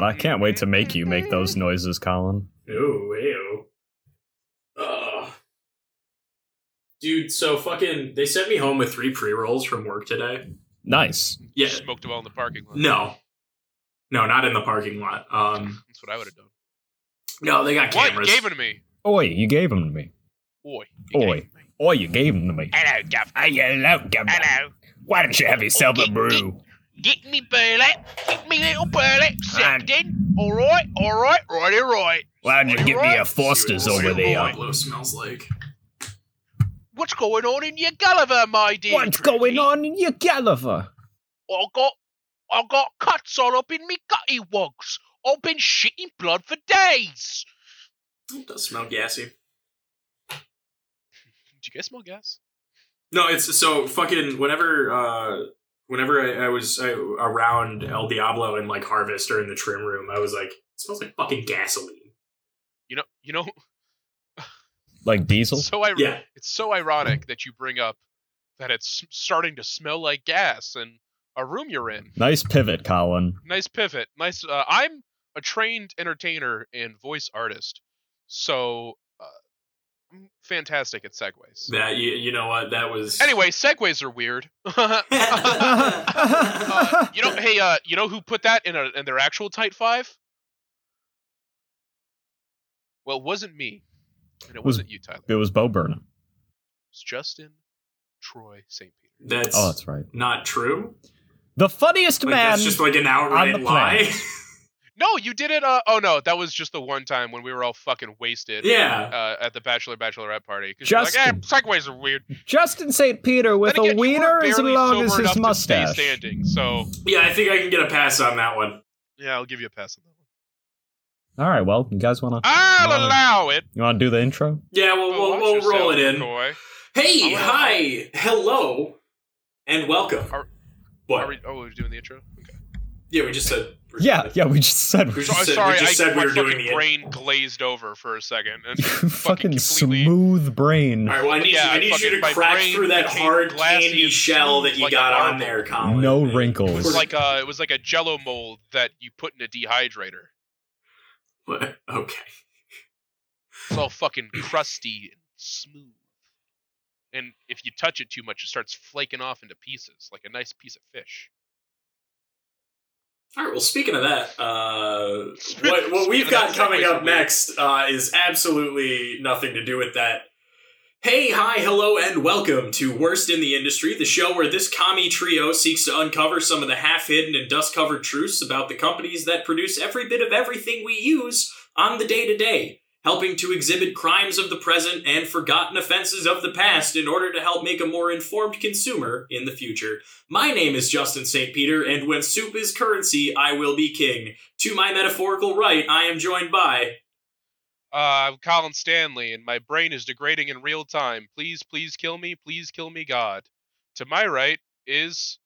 God, I can't wait to make you make those noises, Colin. Ooh, ew. Ugh. Dude, so fucking, they sent me home with three pre rolls from work today. Nice. Yeah, Smoked them all in the parking lot. no, no, not in the parking lot. Um, That's what I would have done. no, they got What? cameras. You gave them to me. Oi, you gave them to me. Boy. you Oi. gave it to me. Oi, you gave them to me. Hello, Governor. hello, Governor. Hello. Why don't you have yourself a brew? Get me burley. Get me little burley. Second in. All right. All right. Righty right. Why don't you get me a Foster's See what over there? Pablo smells like. What's going on in your Gulliver, my dear? What's going on in your Gulliver? I got, I got cuts all up in me gutty wogs. I've been shitting blood for days. It does smell gassy. Did you guys smell gas? No, it's so fucking whenever uh whenever I, I was uh, around El Diablo and like Harvest or in the trim room, I was like, it smells like fucking gasoline. You know, you know. Like diesel? So I, Yeah. it's so ironic that you bring up that it's starting to smell like gas and a room you're in. Nice pivot, Colin. Nice pivot. Nice. Uh, I'm a trained entertainer and voice artist, so I'm fantastic at segues. That you, you know what that was. Anyway, segues are weird. Uh, you know, hey, uh, you know who put that in a in their actual tight five? Well, it wasn't me, and it Was- wasn't you, Tyler. it was Bo Burnham. It's Justin Troy St. Peter. that's Oh, that's right. not true. The funniest Like, man. that's just like an outright on the lie. planet. No, you did it. Uh, oh no, that was just the one time when we were all fucking wasted. yeah. Uh, at the bachelor bachelorette party. you're like, eh, Justin. segues are weird. Justin St. Peter with again, a wiener as long as his enough to stay mustache. standing, so Yeah, I think I can get a pass on that one. yeah, I'll give you a pass on that one. All right, well, you guys want to I'll Wanna- allow it. you want to do the intro? Yeah, we'll, Well, we'll, we'll roll it in. McCoy. Hey, hi, hello, and welcome. Are- what? Are we, oh, we're doing the intro. Okay. yeah, we just said. Yeah, yeah, we just said We So, just said- sorry, we just I, said we my were doing the- brain glazed over for a second. And fucking completely- smooth brain. All right, well, I need Yeah, you. I I need you to crack through that hard candy shell that you like got on there, Colin. No wrinkles. It was like uh it was like a jello mold that you put in a dehydrator. What? Okay. It's all fucking crusty and smooth. And if you touch it too much, it starts flaking off into pieces, like a nice piece of fish. All right. Well, speaking of that, uh, what what we've got coming up next uh, is absolutely nothing to do with that. Hey, hi, hello, and welcome to Worst in the Industry, the show where this commie trio seeks to uncover some of the half-hidden and dust-covered truths about the companies that produce every bit of everything we use on the day-to-day, helping to exhibit crimes of the present and forgotten offenses of the past in order to help make a more informed consumer in the future. My name is Justin St. Peter, and when soup is currency, I will be king. To my metaphorical right, I am joined by. Uh, I'm Colin Stanley, and my brain is degrading in real time. Please, please kill me. Please kill me, God. To my right is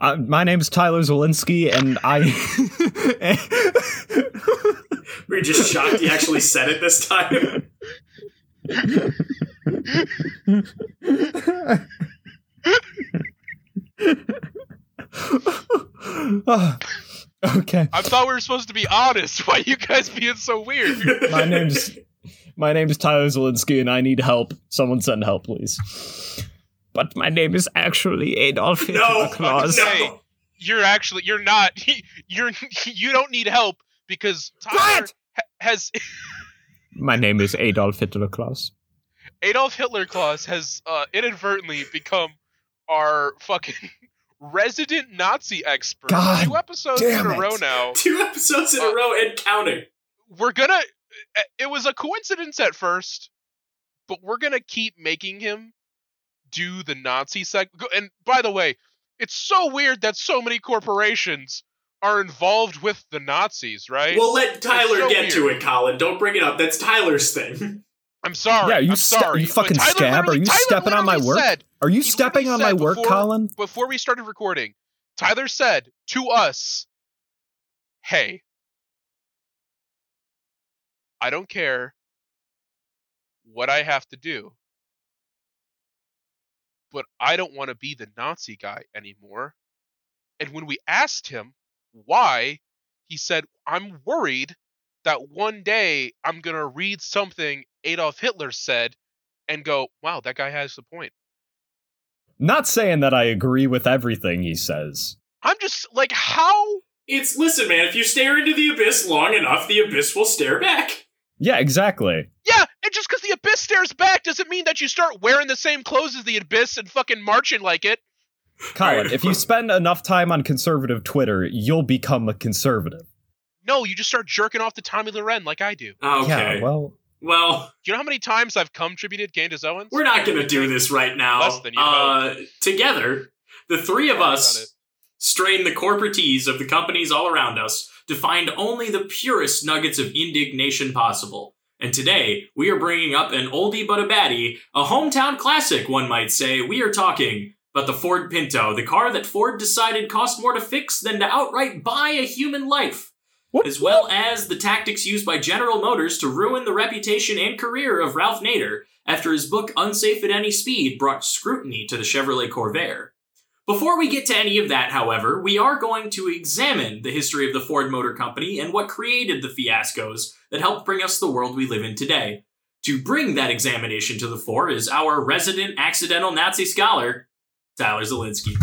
Uh, my name's Tyler Zielinski, and I. Were you just shocked he actually said it this time? Okay, I thought we were supposed to be honest. Why you guys being so weird? my name's my name's Tyler Zielinski, and I need help. Someone send help, please. But my name is actually Adolf Hitler No, Claus. no. Hey, You're actually you're not you're you don't need help because Tyler What? ha- has My name is Adolf Hitler Claus. Adolf Hitler Claus has uh, inadvertently become our fucking resident Nazi expert. God Two episodes damn in a it. row now. Two episodes in a Uh, row and counting. We're gonna. It was a coincidence at first, but we're gonna keep making him do the Nazi seg. And by the way, it's so weird that so many corporations are involved with the Nazis, right? We'll let Tyler so get to it, Colin. Don't bring it up. That's Tyler's thing. I'm sorry. Yeah, you I'm ste- sorry. you fucking Tyler scab. Are you Tyler stepping on my work? said- Are you stepping on my work, before- Colin? before we started recording, Tyler said to us, "Hey, I don't care what I have to do, but I don't want to be the Nazi guy anymore." And when we asked him why, he said, "I'm worried that one day I'm going to read something Adolf Hitler said and go, "Wow, that guy has a point." Not saying that I agree with everything he says. I'm just like, how It's listen, man. If you stare into the abyss long enough, the abyss will stare back. Yeah, exactly. Yeah, and just because the abyss stares back doesn't mean that you start wearing the same clothes as the abyss and fucking marching like it. Colin, if you spend enough time on conservative Twitter, you'll become a conservative. No, you just start jerking off to Tomi Lahren like I do. Okay. Yeah, well, well, Do you know how many times I've contributed Candace Owens? we're not going to do this right now. Less than you uh, together, the three of us strain the corporatees of the companies all around us to find only the purest nuggets of indignation possible. And today, we are bringing up an oldie but a baddie, a hometown classic, one might say. We are talking about the Ford Pinto, the car that Ford decided cost more to fix than to outright buy a human life what, as well as the tactics used by General Motors to ruin the reputation and career of Ralph Nader after his book Unsafe at Any Speed brought scrutiny to the Chevrolet Corvair. Before we get to any of that, however, we are going to examine the history of the Ford Motor Company and what created the fiascos that helped bring us the world we live in today. To bring that examination to the fore is our resident accidental Nazi scholar, Tyler Zielinski.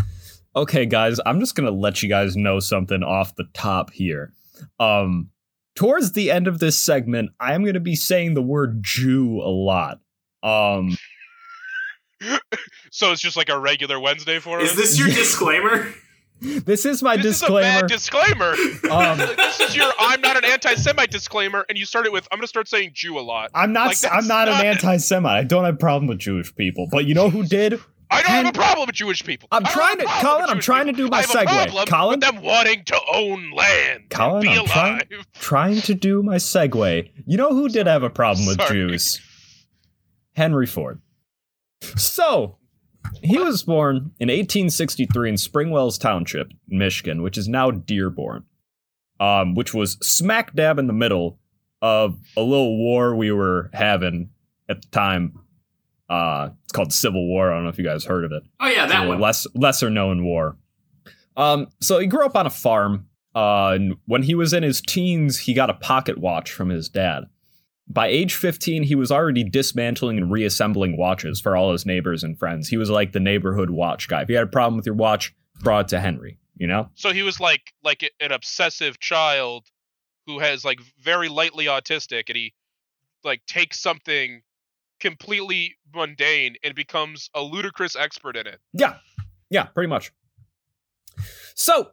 Okay, guys, I'm just gonna let you guys know something off the top here. Um, towards the end of this segment, I am gonna be saying the word Jew a lot. Um, So it's just like a regular Wednesday for us. Is this your disclaimer? this is my This disclaimer. is a bad disclaimer. Um, this is your I'm not an anti-Semite disclaimer, and you start it with I'm gonna start saying Jew a lot. I'm not. Like, I'm not, not- an anti-Semite. I don't have a problem with Jewish people. But you know who did? I don't have a problem with Jewish people. I'm trying to- Colin, I'm Jewish trying to do my I have a segue. problem Colin? with them wanting to own land. and Colin, be I'm alive. trying- Trying to do my segue. You know who did have a problem with Sorry. Jews? Henry Ford. So, he was born in 1863 in Springwells Township, Michigan, which is now Dearborn, um, which was smack dab in the middle of a little war we were having at the time. Uh, it's called Civil War. I don't know if you guys heard of it. Oh yeah, that one. less lesser known war. Um, so he grew up on a farm. Uh, and when he was in his teens, he got a pocket watch from his dad. By age 15, he was already dismantling and reassembling watches for all his neighbors and friends. He was like the neighborhood watch guy. If you had a problem with your watch, brought it to Henry, you know? So he was like like an obsessive child who has like very lightly autistic, and he like takes something completely mundane and becomes a ludicrous expert in it. Yeah. Yeah, pretty much. So,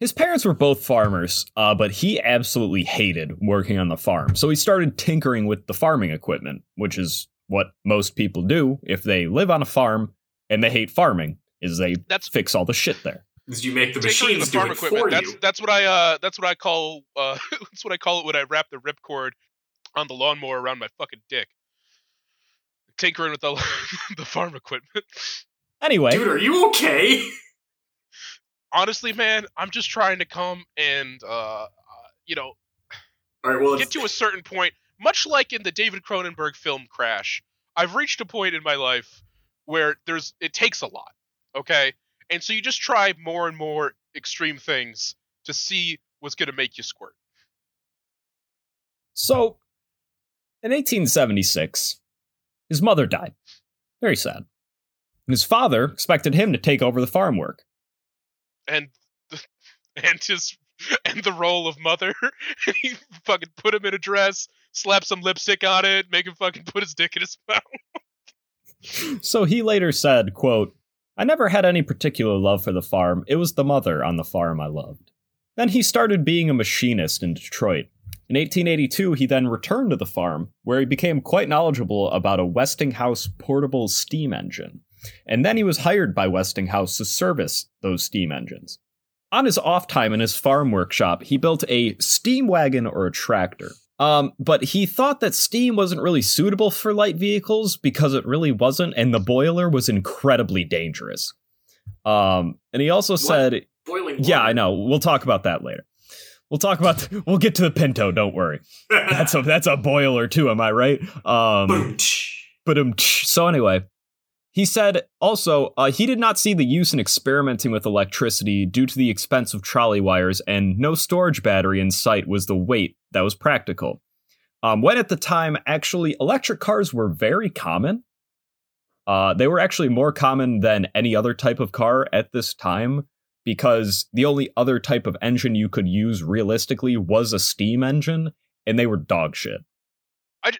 his parents were both farmers, uh, but he absolutely hated working on the farm. So he started tinkering with the farming equipment, which is what most people do if they live on a farm and they hate farming, is they That's fix all the shit there. Is you make the machines the farm do it equipment. for That's you. that's what I uh that's what I call uh that's what I call it when I wrap the ripcord on the lawnmower around my fucking dick. Tinkering with the the farm equipment. Anyway, Dude, are you okay? Honestly, man, I'm just trying to come and uh, uh you know All right, well, get to a certain point, much like in the David Cronenberg film Crash. I've reached a point in my life where there's it takes a lot, okay? And so you just try more and more extreme things to see what's going to make you squirt. so in 1876, his mother died. Very sad. And his father expected him to take over the farm work. And and his and the role of mother, he fucking put him in a dress, slap some lipstick on it, make him fucking put his dick in his mouth. So he later said, quote, I never had any particular love for the farm, it was the mother on the farm I loved. Then he started being a machinist in Detroit. In 1882, he then returned to the farm, where he became quite knowledgeable about a Westinghouse portable steam engine. And then he was hired by Westinghouse to service those steam engines. On his off time in his farm workshop, he built a steam wagon or a tractor. Um, but he thought that steam wasn't really suitable for light vehicles because it really wasn't, and the boiler was incredibly dangerous. Um, and he also said, Boiling. "Yeah. I know. We'll talk about that later. We'll talk about. we'll get to the Pinto. Don't worry. That's a that's a boiler too. Am I right? Um, but um, so anyway, he said also uh, he did not see the use in experimenting with electricity due to the expense of trolley wires, and no storage battery in sight was the weight that was practical. Um, when at the time, actually, electric cars were very common. Uh, they were actually more common than any other type of car at this time because the only other type of engine you could use realistically was a steam engine, and they were dog shit. I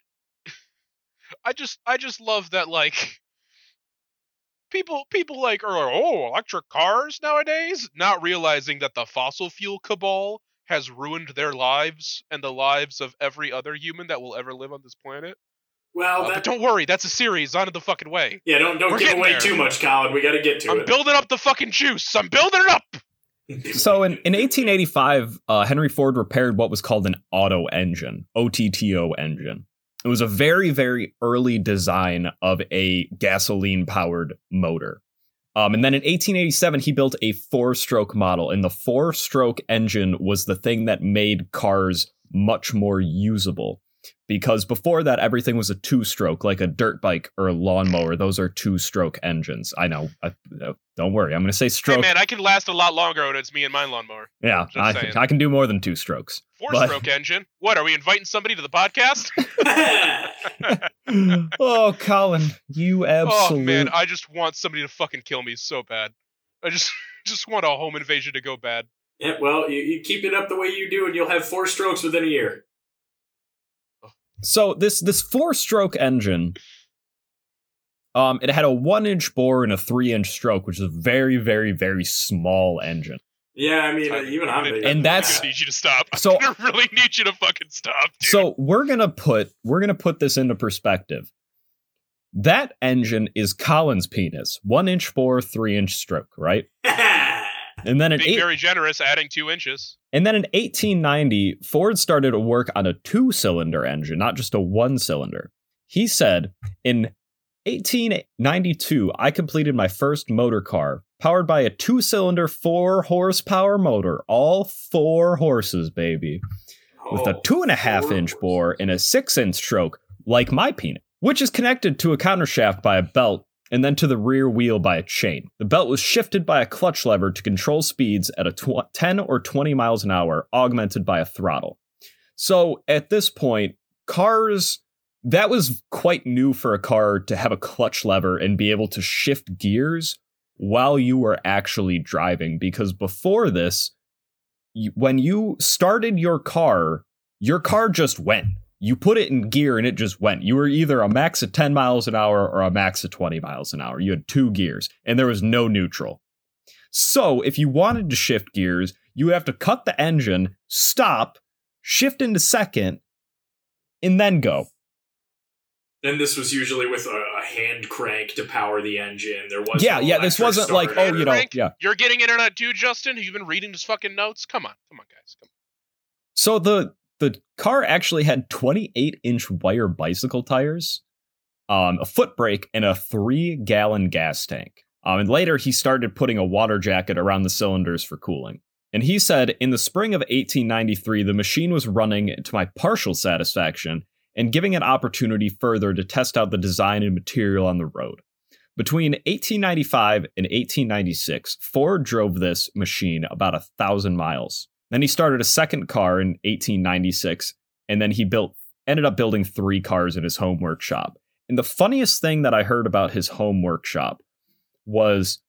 just I just love that like people people like are like, oh electric cars nowadays, not realizing that the fossil fuel cabal has ruined their lives and the lives of every other human that will ever live on this planet. Well, Uh, that, but don't worry, that's a series on the fucking way. yeah, don't don't We're give away there. too much, Colin. We got to get to it. I'm building up the fucking juice. I'm building it up. So in, in 1885, uh, Henry Ford repaired what was called an auto engine, OTTO engine. It was a very, very early design of a gasoline powered motor. Um, and then in 1887, he built a four stroke model, and the four stroke engine was the thing that made cars much more usable. Because before that, everything was a two stroke, like a dirt bike or a lawnmower. Those are two stroke engines. I know. I, uh, don't worry. I'm going to say stroke Hey stroke. man, I can last a lot longer when it's me and my lawnmower. yeah, I, saying. I can do more than two strokes. Four But- stroke engine. What are we inviting somebody to the podcast? oh, Colin, you absolutely Oh man, I just want somebody to fucking kill me so bad. I just just want a home invasion to go bad. yeah, well, you, you keep it up the way you do, and you'll have four strokes within a year. So this this four stroke engine, um, it had a one inch bore and a three inch stroke, which is a very, very, very small engine. Yeah, I mean, uh, I'm even gonna- I'm big. And I'm that's- gonna need you to stop. I'm So- gonna really need you to fucking stop, dude. So we're gonna put we're gonna put this into perspective. That engine is Colin's penis, one inch bore, three inch stroke, right? And then an being eight, very generous, adding two inches. And then in 1890, Ford started to work on a two cylinder engine, not just a one cylinder. He said, In 1892, I completed my first motor car powered by a two cylinder, four horsepower motor, all four horses, baby, with a oh, two and a half inch bore and a six inch stroke, like my penis, which is connected to a countershaft by a belt and then to the rear wheel by a chain. The belt was shifted by a clutch lever to control speeds at a tw- 10 or 20 miles an hour, augmented by a throttle. So at this point, cars. That was quite new for a car to have a clutch lever and be able to shift gears while you were actually driving. Because before this, when you started your car, your car just went. You put it in gear and it just went. You were either a max of 10 miles an hour or a max of 20 miles an hour. You had two gears and there was no neutral. So if you wanted to shift gears, you would have to cut the engine, stop, shift into second, and then go. And this was usually with a, a hand crank to power the engine. There was yeah, no yeah, this wasn't like, oh, you know, Frank? yeah. You're getting internet too, Justin? Have you been reading his fucking notes? Come on, come on, guys. Come on. So the the car actually had 28 inch wire bicycle tires, um, a foot brake, and a three gallon gas tank. Um, and later he started putting a water jacket around the cylinders for cooling. And he said in the spring of 1893, the machine was running to my partial satisfaction and giving an opportunity further to test out the design and material on the road. Between 1895 and 1896, Ford drove this machine about a thousand miles. Then he started a second car in 1896, and then he built ended up building three cars in his home workshop. And the funniest thing that I heard about his home workshop was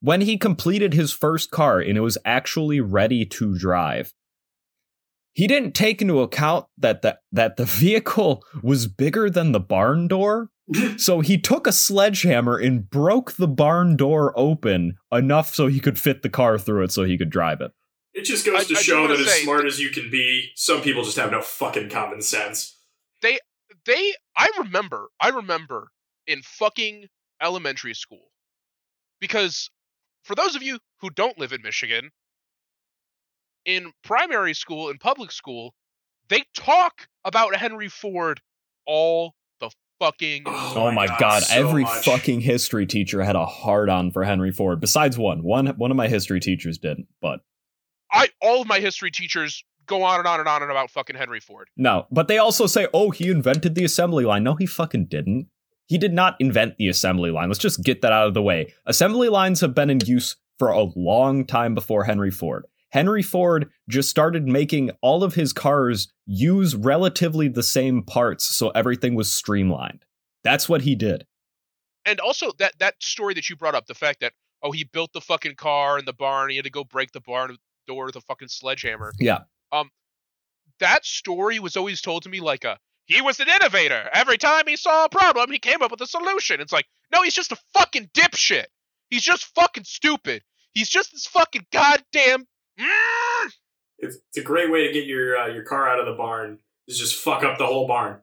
when he completed his first car and it was actually ready to drive. He didn't take into account that the, that the vehicle was bigger than the barn door So he took a sledgehammer and broke the barn door open enough so he could fit the car through it so he could drive it. It just goes I- to I show wanna that as say- smart as you can be, some people just have no fucking common sense. they they, I remember I remember in fucking elementary school because for those of you who don't live in Michigan in primary school in public school they talk about Henry Ford all the fucking Oh, Oh, my god, so every much. fucking history teacher had a hard on for Henry Ford. Besides one. One one of my history teachers didn't, but I all of my history teachers go on and on and on and about fucking Henry Ford. no. But they also say, oh, he invented the assembly line. No, he fucking didn't. He did not invent the assembly line. Let's just get that out of the way. Assembly lines have been in use for a long time before Henry Ford. Henry Ford just started making all of his cars use relatively the same parts so everything was streamlined. That's what he did. And also that that story that you brought up, the fact that oh he built the fucking car in the barn, he had to go break the barn door with a fucking sledgehammer. Yeah. Um, that story was always told to me like a he was an innovator. Every time he saw a problem, he came up with a solution. It's like, no, he's just a fucking dipshit. He's just fucking stupid. He's just this fucking goddamn. Mm! It's, it's a great way to get your uh, your car out of the barn. Is just fuck up the whole barn.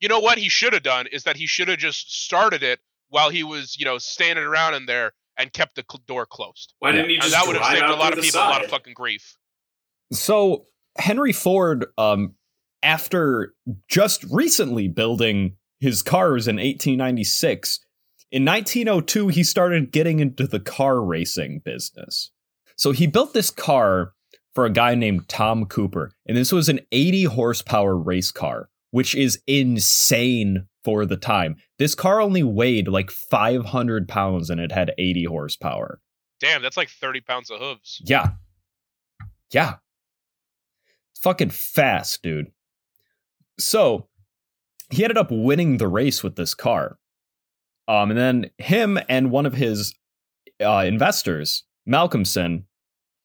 You know what he should have done is that he should have just started it while he was, you know, standing around in there and kept the cl- door closed. Why didn't he And just that would have saved a lot of the people a lot of fucking grief. So Henry Ford, um, after just recently building his cars in 1896, in 1902 he started getting into the car racing business. So he built this car for a guy named Tom Cooper, and this was an 80 horsepower race car, which is insane for the time. This car only weighed like 500 pounds and it had 80 horsepower. Damn, that's like 30 pounds of hooves. Yeah. Yeah. It's fucking fast, dude. So he ended up winning the race with this car. Um, and then him and one of his uh, investors, Malcomson,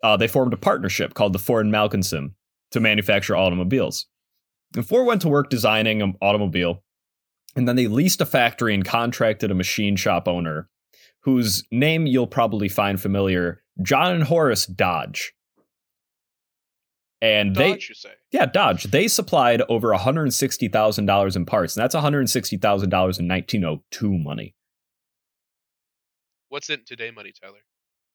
uh, they formed a partnership called the Ford and Malcomson to manufacture automobiles. And Ford went to work designing an automobile, and then they leased a factory and contracted a machine shop owner whose name you'll probably find familiar, John and Horace Dodge. And they, Dodge, you say? yeah, Dodge. They supplied over $160,000 in parts, and that's $160,000 in 1902 money. What's it in today money, Tyler?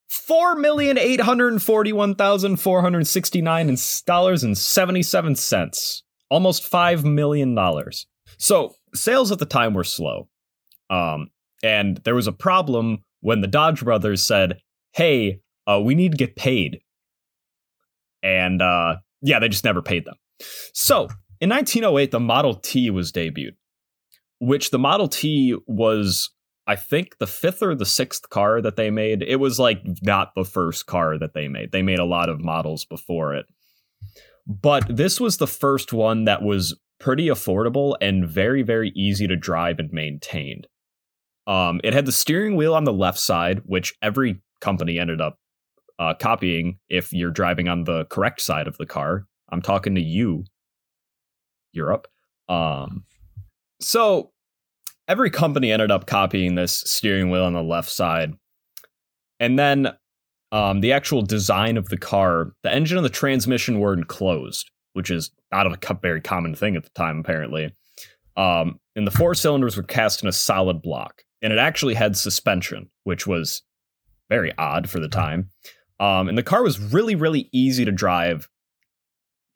Four million eight hundred forty-one thousand four hundred sixty-nine dollars and seventy-seven cents, almost five million dollars. So sales at the time were slow, um, and there was a problem when the Dodge brothers said, "Hey, uh, we need to get paid," and uh, yeah, they just never paid them. So in 1908, the Model T was debuted, which the Model T was I think the fifth or the sixth car that they made, it was like not the first car that they made. They made a lot of models before it. But this was the first one that was pretty affordable and very, very easy to drive and maintained. Um, it had the steering wheel on the left side, which every company ended up uh, copying if you're driving on the correct side of the car. I'm talking to you, Europe. Um, so every company ended up copying this steering wheel on the left side. And then um, the actual design of the car, the engine and the transmission were enclosed, which is not a very common thing at the time, apparently. Um, and the four cylinders were cast in a solid block. And it actually had suspension, which was very odd for the time. Um, and the car was really, really easy to drive,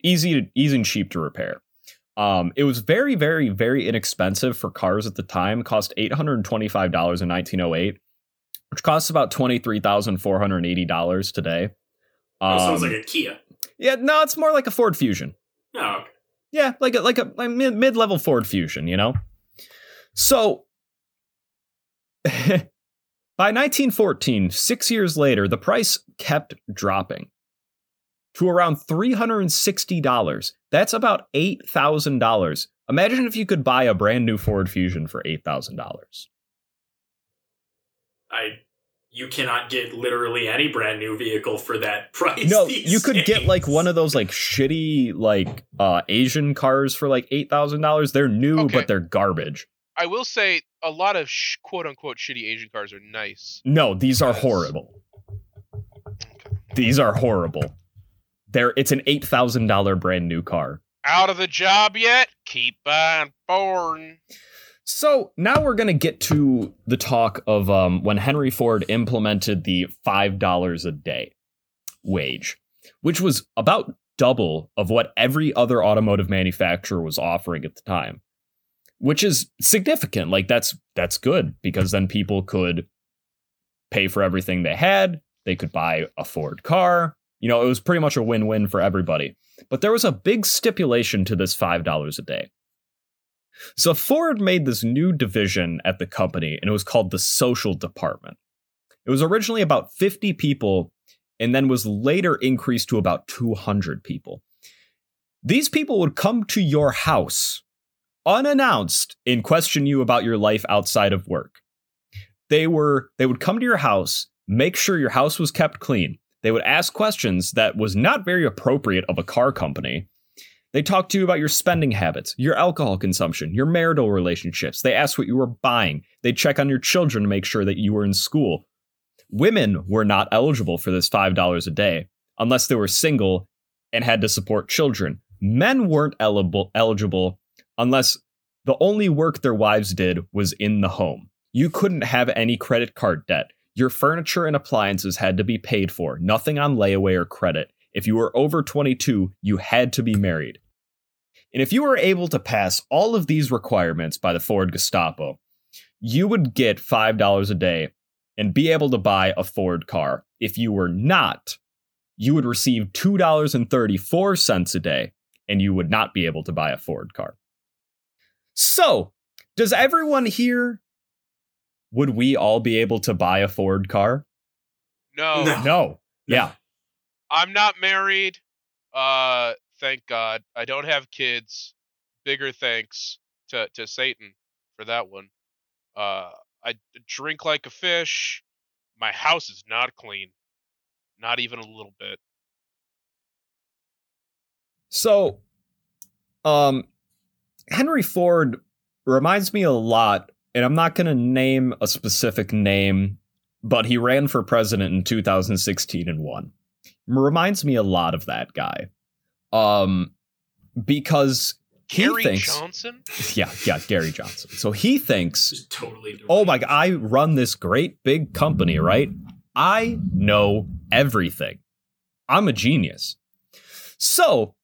easy to easy and cheap to repair. Um, it was very, very, very inexpensive for cars at the time. It cost eight hundred and twenty-five dollars in nineteen oh eight, which costs about twenty-three thousand four hundred eighty dollars today. Oh, sounds Um, like a Kia. yeah, no, it's more like a Ford Fusion. No, okay. Yeah, like a like a like mid mid level Ford Fusion, you know. So by 1914, six years later, the price kept dropping to around $360. That's about $8,000. Imagine if you could buy a brand new Ford Fusion for $8,000. I. You cannot get literally any brand new vehicle for that price. No, you could get like one of those like shitty like uh Asian cars for like $8,000. They're new Okay. but they're garbage. I will say a lot of sh- quote unquote shitty Asian cars are nice. No, these are Yes. horrible. Okay. These are horrible. They're, it's an $8,000 brand new car. Out of the job yet? Keep on born. So now we're going to get to the talk of um, when Henry Ford implemented the $5 a day wage, which was about double of what every other automotive manufacturer was offering at the time. Which is significant. Like that's that's good because then people could pay for everything they had, they could buy a Ford car. You know, it was pretty much a win-win for everybody. But there was a big stipulation to this $5 a day. So Ford made this new division at the company, and it was called the social department. It was originally about 50 people and then was later increased to about 200 people. These people would come to your house unannounced and question you about your life outside of work. They were they would come to your house, make sure your house was kept clean. They would ask questions that was not very appropriate of a car company. They talk to you about your spending habits, your alcohol consumption, your marital relationships. They ask what you were buying. They check on your children to make sure that you were in school. Women were not eligible for this $5 a day unless they were single and had to support children. Men weren't eligible, eligible unless the only work their wives did was in the home. You couldn't have any credit card debt. Your furniture and appliances had to be paid for, nothing on layaway or credit. If you were over 22, you had to be married. And if you were able to pass all of these requirements by the Ford Gestapo, you would get $5 a day and be able to buy a Ford car. If you were not, you would receive $2.34 a day and you would not be able to buy a Ford car. So, does everyone here would we all be able to buy a Ford car? No, No. No. Yeah. I'm not married. Uh, thank God. I don't have kids. Bigger thanks to to Satan for that one. Uh, I drink like a fish. My house is not clean, not even a little bit. So, um, Henry Ford reminds me a lot, and I'm not going to name a specific name, but he ran for president in 2016 and won. Reminds me a lot of that guy. Um, because he Gary thinks, Johnson. yeah, yeah, Gary Johnson. So he thinks totally. oh my god i run this great big company right i know everything i'm a genius so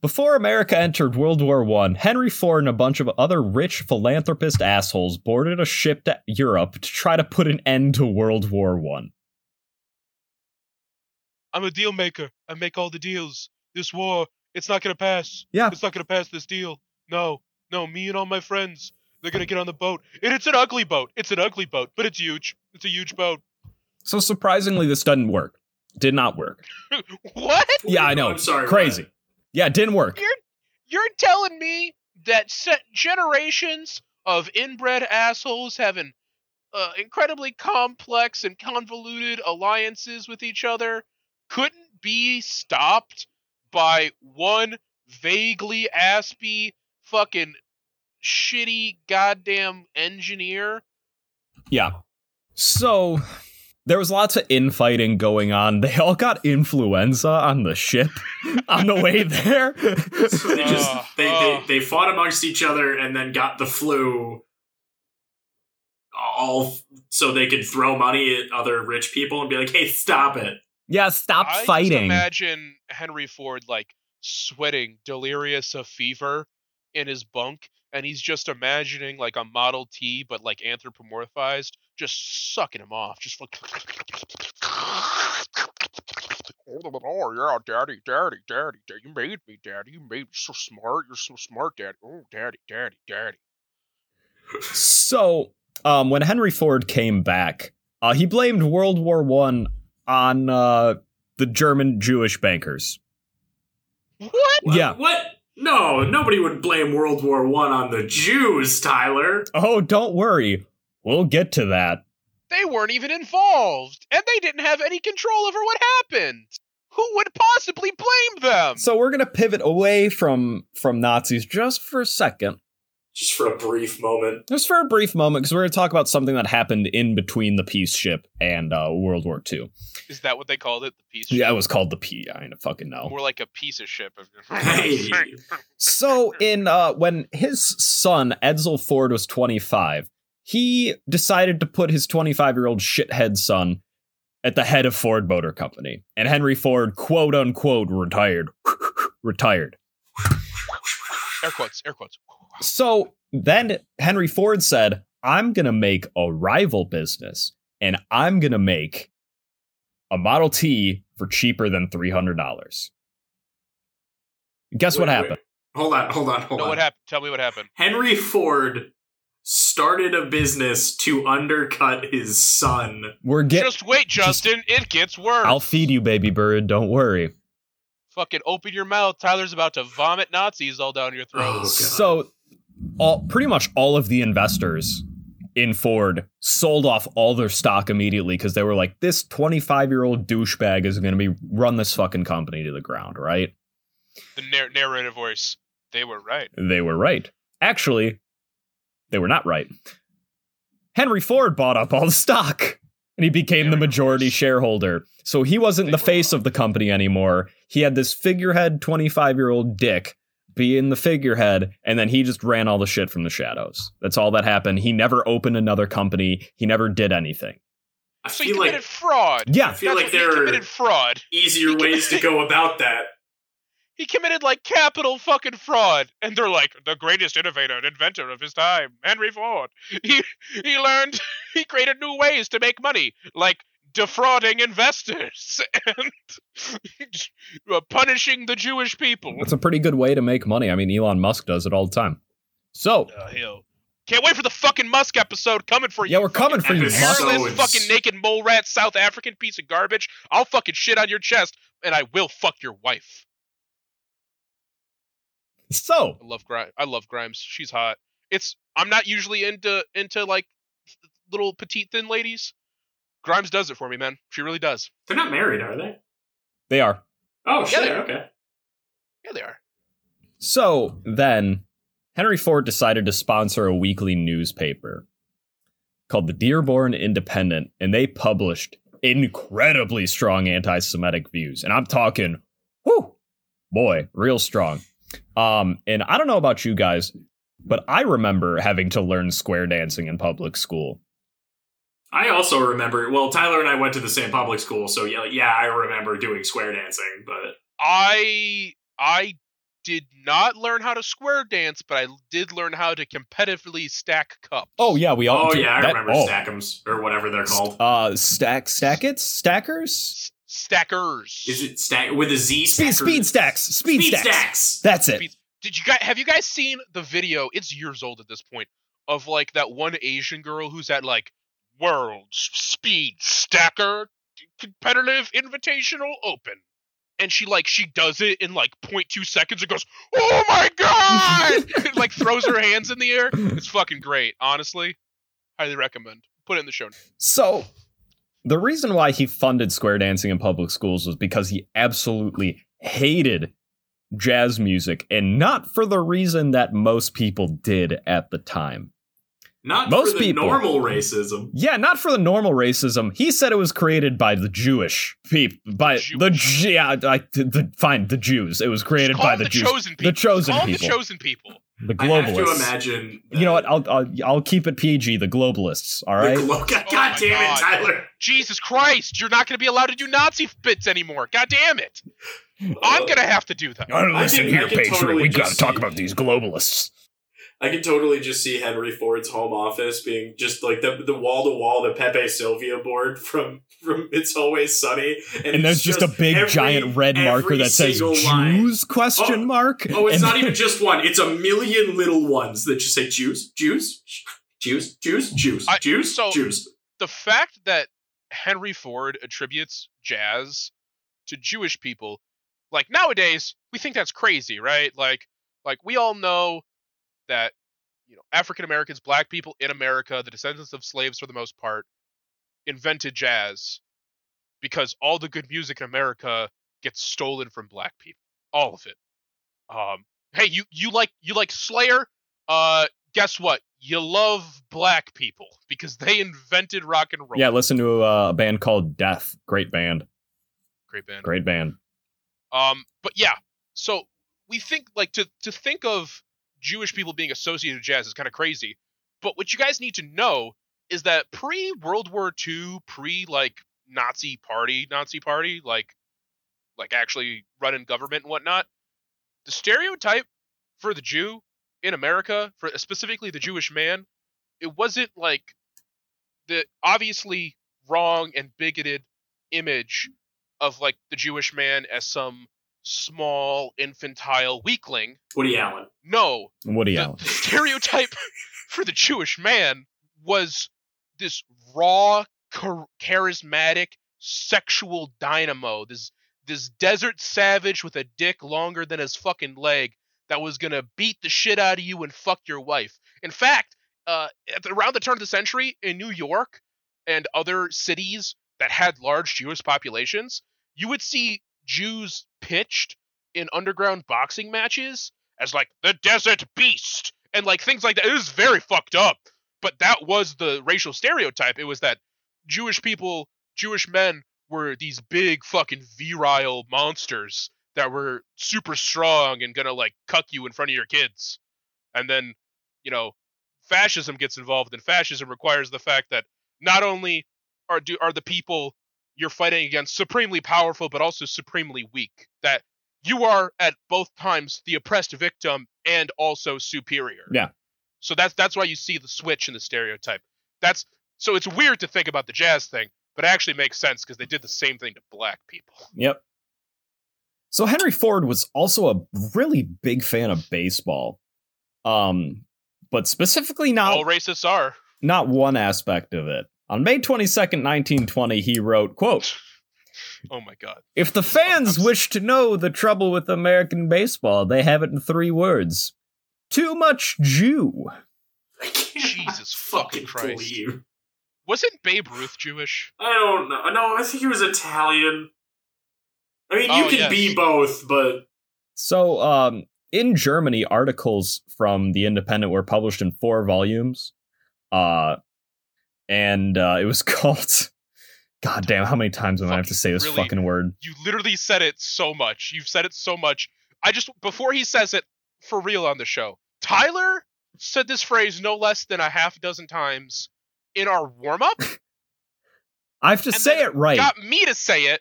before america entered world war one henry ford and a bunch of other rich philanthropist assholes boarded a ship to europe to try to put an end to world war one I'm a deal maker. I make all the deals. This war, it's not gonna pass. Yeah. It's not gonna pass this deal. No, no, me and all my friends, they're gonna get on the boat. And it's an ugly boat. It's an ugly boat, but it's huge. It's a huge boat. so surprisingly this doesn't work did not work what? yeah i know I'm sorry, crazy what? yeah it didn't work You're you're telling me that se- generations of inbred assholes having uh, incredibly complex and convoluted alliances with each other couldn't be stopped by one vaguely aspy fucking shitty goddamn engineer? Yeah. So there was lots of infighting going on. They all got influenza on the ship on the way there. So they just Ugh, they, ugh. they ah. they fought amongst each other and then got the flu. All so they could throw money at other rich people and be like, "Hey, stop it!" Yeah, stop I just fighting. imagine Henry Ford like sweating, delirious of fever in his bunk, and he's just imagining like a Model T, but like anthropomorphized, just sucking him off, just like. Oh yeah, daddy, daddy, daddy, daddy, you made me, daddy. You made me so smart. You're so smart, daddy. Oh, daddy, daddy, daddy. So, um, when Henry Ford came back, uh, he blamed World War One on uh, the German Jewish bankers. What? What- Yeah. What? No, nobody would blame World War One on the Jews, Tyler. Oh, don't worry, we'll get to that. They weren't even involved, and they didn't have any control over what happened. Who would possibly blame them? So we're gonna pivot away from from Nazis just for a second, Just for a brief moment. Just for a brief moment, because we're going to talk about something that happened in between the peace ship and uh, World War II. Is that what they called it? The piece. Yeah, it was called the P. I don't fucking know. More like a piece of ship. So in uh when his son Edsel Ford was 25, he decided to put his 25-year-old shithead son at the head of Ford Motor Company. And Henry Ford quote unquote retired. retired. air quotes. Air quotes. So then Henry Ford said, "I'm going to make a rival business and I'm going to make a Model T for cheaper than $300." Guess what happened? wait. Hold on, hold on, hold No, on. what happened? Tell me what happened. Henry Ford started a business to undercut his son. We're getting Just wait, Justin. it gets worse. I'll feed you, baby bird. Don't worry. Fucking open your mouth. Tyler's about to vomit Nazis all down your throat. Oh, So, all pretty much all of the investors in Ford sold off all their stock immediately because they were like, "This 25 year old douchebag is going to be run this fucking company to the ground." Right? The narr- narrative voice. They were right. They were right. Actually, they were not right. Henry Ford bought up all the stock and he became the majority nice. shareholder. So he wasn't They the face wrong. of the company anymore. He had this figurehead 25 year old dick being the figurehead, and then he just ran all the shit from the shadows. That's all that happened. He never opened another company, he never did anything. I So he feel committed like fraud. Yeah. I feel That's like what- there he are committed fraud. easier ways to go about that. He committed like capital fucking fraud, and they're like the greatest innovator and inventor of his time, Henry Ford. He he learned he created new ways to make money, like defrauding investors and uh, punishing the Jewish people. That's a pretty good way to make money. I mean, Elon Musk does it all the time. So, the hell? Can't wait for the fucking Musk episode coming for you. yeah, we're coming for you. Musk. Episodes. Hairless fucking naked mole rat South African piece of garbage. I'll fucking shit on your chest, and I will fuck your wife. So, I love Grimes. I love Grimes. She's hot. It's I'm not usually into into like little petite thin ladies. Grimes does it for me, man. She really does. They're not married, are they? they are. Oh shit. they are. okay. Yeah, they are. So then, Henry Ford decided to sponsor a weekly newspaper called the Dearborn Independent, and they published incredibly strong anti Semitic views. And I'm talking, whoo, boy, real strong. Um, and I don't know about you guys, but I remember having to learn square dancing in public school. I also remember. Well, Tyler and I went to the same public school, so yeah, yeah, I remember doing square dancing. But I I did not learn how to square dance, but I did learn how to competitively stack cups. Oh, yeah, we all oh do yeah, I remember oh. Stackums or whatever they're called. Uh, stack, stackets? Stackers? S- stackers. Is it stack with a Z? Speed, Stackers? speed stacks. Speed, Speed stacks. stacks. That's it. Speed- Did you guys have you guys seen the video? It's years old at this point of like that one Asian girl who's at like World Speed Stacker Competitive Invitational Open. And she like she does it in like 0.2 seconds and goes, "Oh my god!" like throws her hands in the air. It's fucking great, honestly. Highly recommend. Put it in the show. So, the reason why he funded square dancing in public schools was because he absolutely hated jazz music, and not for the reason that most people did at the time. Not Most for the people- normal racism. Yeah, not for the normal racism. He said it was created by the Jewish people, by the Jewish. yeah, I, the, the fine the Jews. It was created by them the, Jews, chosen people. the chosen Call people, the chosen people. the I have to globalists. imagine. You know what? I'll, I'll I'll keep it PG. The globalists. All the glo- God, Oh God my damn God. it, Tyler. Jesus Christ, you're not going to be allowed to do Nazi bits anymore. God damn it. I'm uh, going to have to do that. All right, I listen can- here, I Patriot. totally we got to just talk about these globalists. I can totally just see Henry Ford's home office being just like the the wall to wall the Pepe Sylvia board from from It's Always Sunny, And it's there's just, a big every- giant red marker that says single line. Jews question Oh, mark. Oh, it's And- not even just one. It's a million little ones that just say Jews, Jews, Jews, Jews, Jews, I- Jews, so- Jews. The fact that Henry Ford attributes jazz to Jewish people, like nowadays, we think that's crazy, right? Like, like we all know that you know African Americans, black people in America, the descendants of slaves for the most part, invented jazz because all the good music in America gets stolen from black people, all of it. Um, hey, you you like you like Slayer? Uh, guess what? You love black people because they invented rock and roll. Yeah, listen to uh, a band called Death. Great band. great band. Great band. Um, but yeah, so we think like to to think of Jewish people being associated with jazz is kind of crazy. But what you guys need to know is that pre World War II, pre like Nazi party, Nazi party, like like actually running government and whatnot, the stereotype for the Jew in America, for specifically the Jewish man, it wasn't like the obviously wrong and bigoted image of like the Jewish man as some small infantile weakling. Woody Allen. No, Woody the, Allen. the stereotype for the Jewish man was this raw, char- charismatic, sexual dynamo. This this desert savage with a dick longer than his fucking leg that was gonna beat the shit out of you and fuck your wife. In fact, uh, at the, around the turn of the century in New York and other cities that had large Jewish populations, you would see Jews pitched in underground boxing matches as like the desert beast and like things like that. It was very fucked up. But that was the racial stereotype. It was that Jewish people, Jewish men were these big fucking virile monsters that were super strong and gonna like cuck you in front of your kids. And then, you know, fascism gets involved and fascism requires the fact that not only are do are the people you're fighting against supremely powerful but also supremely weak. That you are at both times the oppressed victim and also superior. Yeah. So that's that's why you see the switch in the stereotype. That's so it's weird to think about the jazz thing, but it actually makes sense because they did the same thing to black people. Yep. So Henry Ford was also a really big fan of baseball. Um, but specifically not All racists are. not one aspect of it. On May 22nd, 1920, he wrote, quote, Oh my god. If the fans wish to know the trouble with American baseball, they have it in three words. Too much Jew. Jesus fucking fucking Christ. believe. Wasn't Babe Ruth Jewish? I don't know. No, I think he was Italian. I mean, you Oh, can yes. be both, but So, um, in Germany, articles from The Independent were published in four volumes. Uh, and uh, it was called. God damn, how many times am I have to say this Really? fucking word? You literally said it so much. You've said it so much. I just before he says it for real on the show, Tyler said this phrase no less than a half dozen times in our warm up. I have to say it right. Got me to say it,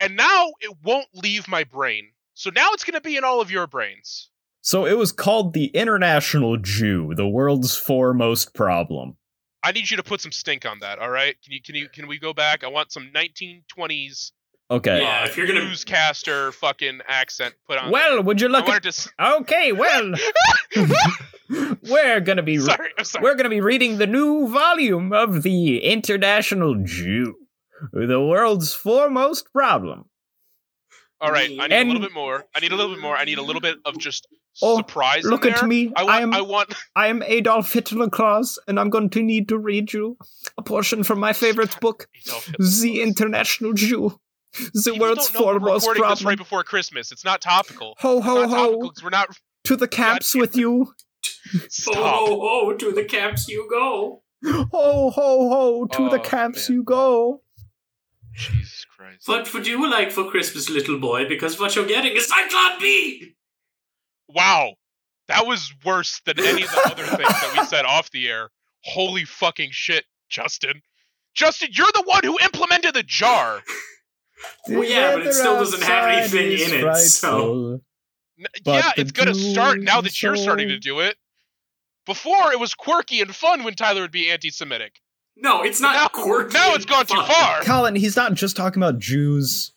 and now it won't leave my brain. So now it's going to be in all of your brains. So it was called the International Jew, the world's foremost problem. I need you to put some stink on that. All right? Can you can you can we go back? I want some 1920s Okay. Yeah, uh, if you're gonna- newscaster fucking accent put on. Well, there. would you look wanted at? to. Okay, well, we're gonna be sorry, I'm sorry. we're gonna be reading the new volume of the International Jew, the world's foremost problem. All right, I need a little bit more. I need a little bit more. I need a little bit of just Oh, surprise. in Look at me. I I, am I want. I am Adolf Hitler Claus, and I'm going to need to read you a portion from my favorite book, The International Jew, the People world's don't know we're foremost recording this problem. right before Christmas. It's not topical. Ho It's ho not topical ho! 'cause we're not. To the camps damn with you. Stop. Ho ho oh, to the camps you go. Ho ho ho! To the Oh, camps man. you go. Jesus Christ. What would you like for Christmas, little boy? Because what you're getting is Zyklon B! Wow, that was worse than any of the other things that we said off the air. Holy fucking shit, Justin. Justin, you're the one who implemented the jar. Well, yeah, but it still doesn't have anything in it, so- frightful. N- But yeah, it's gonna start now that you're starting to do it. Before it was quirky and fun when Tyler would be anti-Semitic. No, it's not now, quirky. now it's gone too far. Colin, he's not just talking about Jews.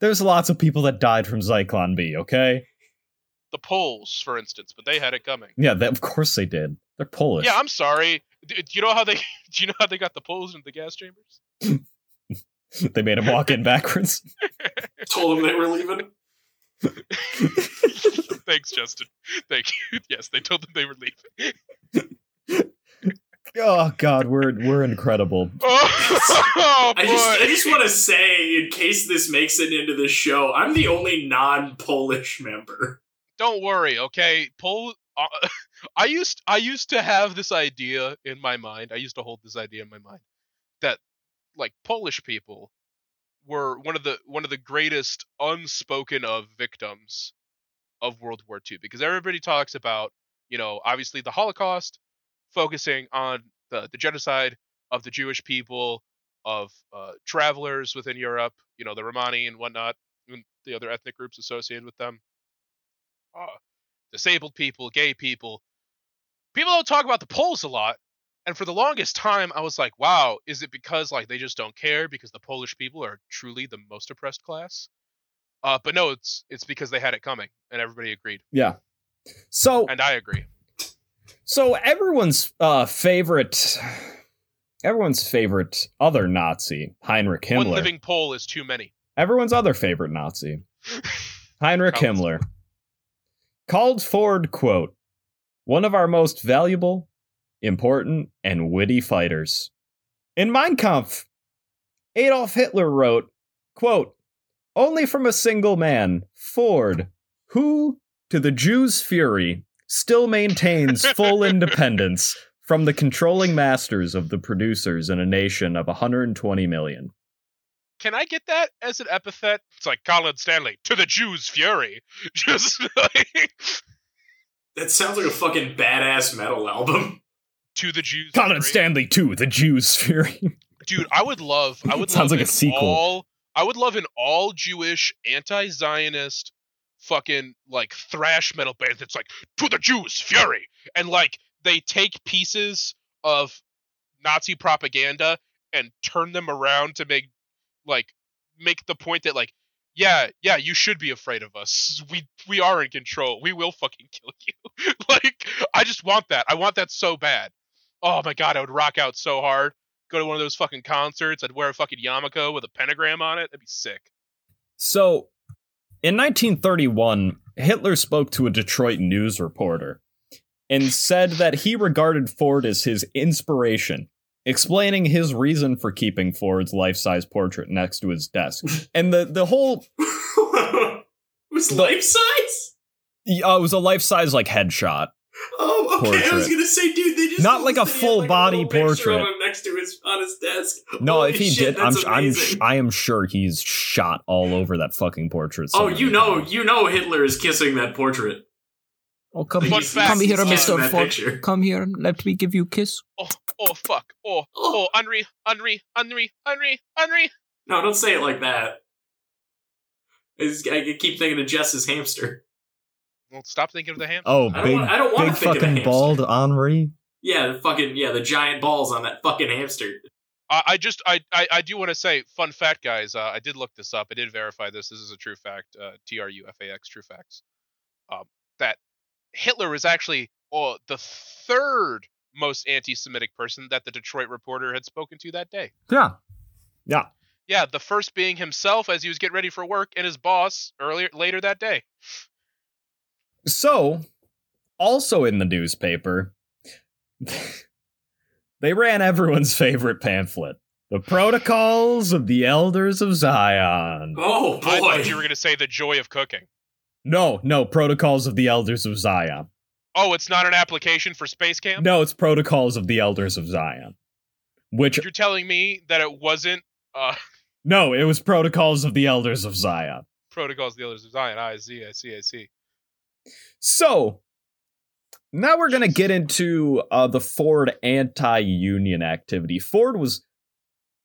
There's lots of people that died from Zyklon B, okay? The Poles, for instance, but they had it coming. Yeah, that, of course they did. They're Polish. Yeah, I'm sorry. D- Do you know how they? Do you know how they got the Poles into the gas chambers? they made them walk in backwards. Told them they were leaving. Thanks, Justin. Thank you. Yes, they told them they were leaving. Oh god, we're we're incredible. Oh, boy. I just, I just want to say, in case this makes it into the show, I'm the only non-Polish member. Don't worry, okay? Pol- uh, I used I used to have this idea in my mind. I used to hold this idea in my mind that like Polish people were one of the one of the greatest unspoken of victims of World War II because everybody talks about, you know, obviously the Holocaust focusing on the, the genocide of the Jewish people, of uh, travelers within Europe, you know, the Romani and whatnot, and the other ethnic groups associated with them, uh, disabled people, gay people. People don't talk about the Poles a lot. And for the longest time, I was like, wow, is it because like they just don't care because the Polish people are truly the most oppressed class? Uh, but no, it's it's because they had it coming, and everybody agreed, Yeah. So and I agree. so everyone's uh favorite everyone's favorite other Nazi, Heinrich Himmler. One living Pole is too many. everyone's other favorite Nazi, Heinrich. Himmler, called Ford, quote, one of our most valuable, important, and witty fighters. In Mein Kampf, Adolf Hitler wrote, quote, only from a single man, Ford, who, to the Jews' fury, still maintains full independence from the controlling masters of the producers in a nation of 120 million. Can I get that as an epithet? It's like Colin Stanley to the Jews' fury. Just like That sounds like a fucking badass metal album. to the Jews. Colin fury. Stanley to the Jews' fury. Dude, I would love. I would Sounds love like a sequel. All, I would love an all Jewish, anti-Zionist, fucking like thrash metal band that's like to the Jews' fury, and like they take pieces of Nazi propaganda and turn them around to make like make the point that like yeah yeah you should be afraid of us. We we are in control. We will fucking kill you. Like i just want that. I want that so bad. Oh my god i would rock out so hard go to one of those fucking concerts i'd wear a fucking yarmulke with a pentagram on it that'd be sick. So, in 1931, Hitler spoke to a Detroit news reporter and said that he regarded Ford as his inspiration, explaining his reason for keeping Ford's life-size portrait next to his desk. And the the whole it was life size? Yeah, it was a life-size like headshot. Oh, okay. I was gonna say, dude, they just Not like a that he had, full like, body picture portrait. Next to his on his desk. No, Holy if he shit, did, I'm I'm. I am sure he's shot all over that fucking portrait. Oh, you know, you know, Hitler is kissing that portrait. Oh, come Like, Fun he's- fact, Come here, Mr. that Ford. picture. Come here. Let me give you a kiss. oh oh fuck oh oh henri henri henri henri henri No, don't say it like that. I, just, I keep thinking of Jess's hamster. well stop thinking of the ham Oh, I don't want- I don't wanna big think of fucking hamster. bald Henri. Yeah, the fucking yeah, the giant balls on that fucking hamster. I, I just I I, I do want to say fun fact guys uh, I did look this up I did verify this this is a true fact uh, T R U F A X true facts um, that Hitler was actually oh, the third most anti-Semitic person that the Detroit reporter had spoken to that day. Yeah, yeah. Yeah, the first being himself as he was getting ready for work and his boss earlier later that day. So, also in the newspaper, they ran everyone's favorite pamphlet, "The Protocols of the Elders of Zion." Oh I boy. thought you were going to say the joy of cooking. No, no, Protocols of the Elders of Zion. Oh, it's not an application for Space Camp? No, it's Protocols of the Elders of Zion. Which You're telling me that it wasn't uh, no, it was Protocols of the Elders of Zion. Protocols of the Elders of Zion. I see, I see, I see. So now we're gonna get into uh, the Ford anti-union activity. Ford was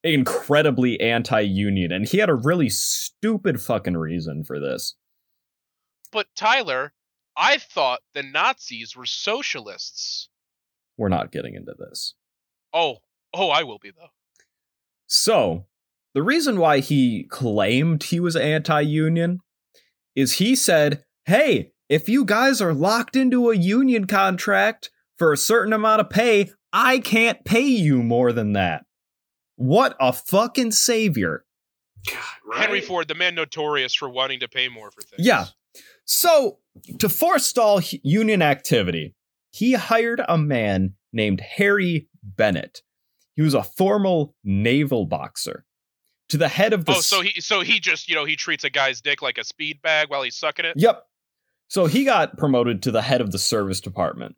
incredibly anti-union, and he had a really stupid fucking reason for this. But Tyler, I thought the Nazis were socialists. We're not getting into this. Oh, oh, I will be though. So the reason why he claimed he was anti-union is he said, "Hey, if you guys are locked into a union contract for a certain amount of pay, I can't pay you more than that." What a fucking savior. God, right? Henry Ford, the man notorious for wanting to pay more for things. Yeah. So, to forestall union activity, he hired a man named Harry Bennett. He was a formal naval boxer. To the head of the Oh, so he so he just you know he treats a guy's dick like a speed bag while he's sucking it. Yep. So he got promoted to the head of the service department.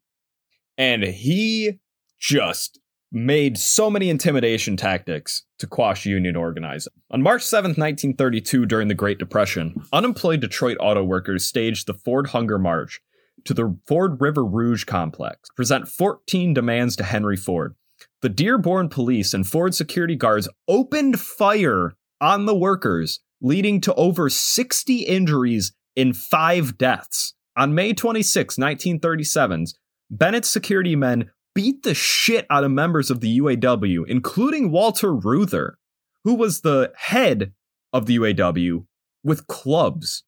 and he just made so many intimidation tactics to quash union organizing. On March 7th, 1932, during the Great Depression, unemployed Detroit auto workers staged the Ford Hunger March to the Ford River Rouge complex, present 14 demands to Henry Ford. The Dearborn police and Ford security guards opened fire on the workers, leading to over 60 injuries and five deaths. On May 26, 1937, Bennett's security men beat the shit out of members of the UAW, including Walter Reuther, who was the head of the UAW, with clubs.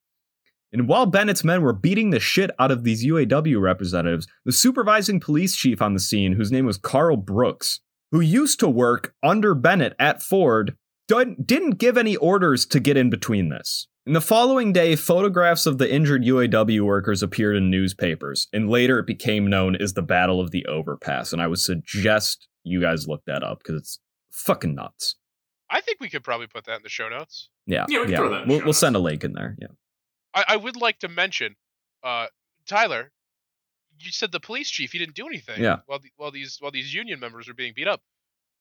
And while Bennett's men were beating the shit out of these UAW representatives, the supervising police chief on the scene, whose name was Carl Brooks, who used to work under Bennett at Ford, didn't give any orders to get in between this. In the following day, photographs of the injured UAW workers appeared in newspapers, and later it became known as the Battle of the Overpass. And I would suggest you guys look that up because it's fucking nuts. I think we could probably put that in the show notes. Yeah, Yeah, we can throw that in the We'll, show we'll send a link in there. Yeah. I, I would like to mention, uh, Tyler, you said the police chief he didn't do anything. Yeah. While the, while these while these union members were being beat up,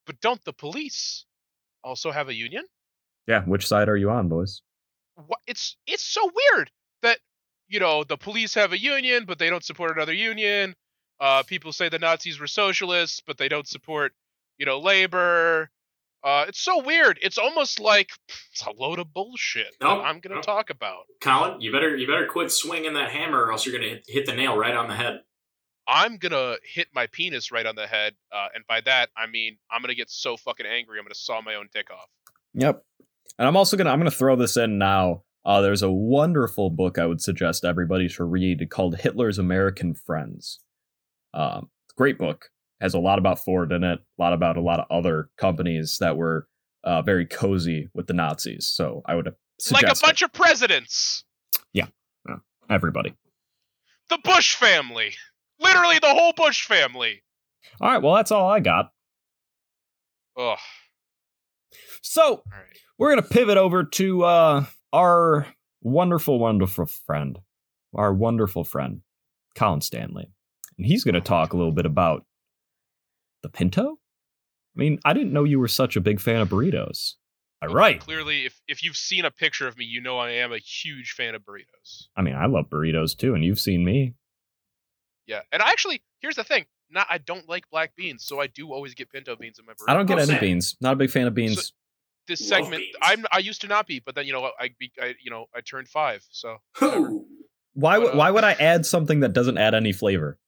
but don't the police also have a union? Yeah. Which side are you on, boys? What it's it's so weird that you know the police have a union, but they don't support another union. Uh, people say the Nazis were socialists, but they don't support you know labor. Uh, it's so weird. It's almost like it's a load of bullshit Nope, that I'm going to nope. talk about. Colin, you better you better quit swinging that hammer, or else you're gonna hit, hit the nail right on the head. I'm gonna hit my penis right on the head, uh, and by that I mean I'm gonna get so fucking angry I'm gonna saw my own dick off. Yep. And I'm also gonna I'm gonna throw this in now. Uh, there's a wonderful book I would suggest everybody to read called Hitler's American Friends. Um, great book. Has a lot about Ford in it, a lot about a lot of other companies that were uh, very cozy with the Nazis. So I would suggest like a bunch of presidents, it. everybody. the Bush family, literally the whole Bush family. All right, well that's all I got. Ugh. So All right. We're gonna pivot over to uh, our wonderful, wonderful friend, our wonderful friend, Colin Stanley, and he's gonna talk a little bit about the Pinto. I mean, I didn't know you were such a big fan of burritos. All Okay, right. Clearly, if if you've seen a picture of me, you know I am a huge fan of burritos. I mean, I love burritos too, and you've seen me. Yeah, and I actually here's the thing. Not I don't like black beans, so I do always get pinto beans in my burrito. I don't get any beans. Not a big fan of beans. This Love segment. beans. I'm I used to not be, but then you know I, be, I you know I turned five, so whatever. Why? would but, uh, why would I add something that doesn't add any flavor?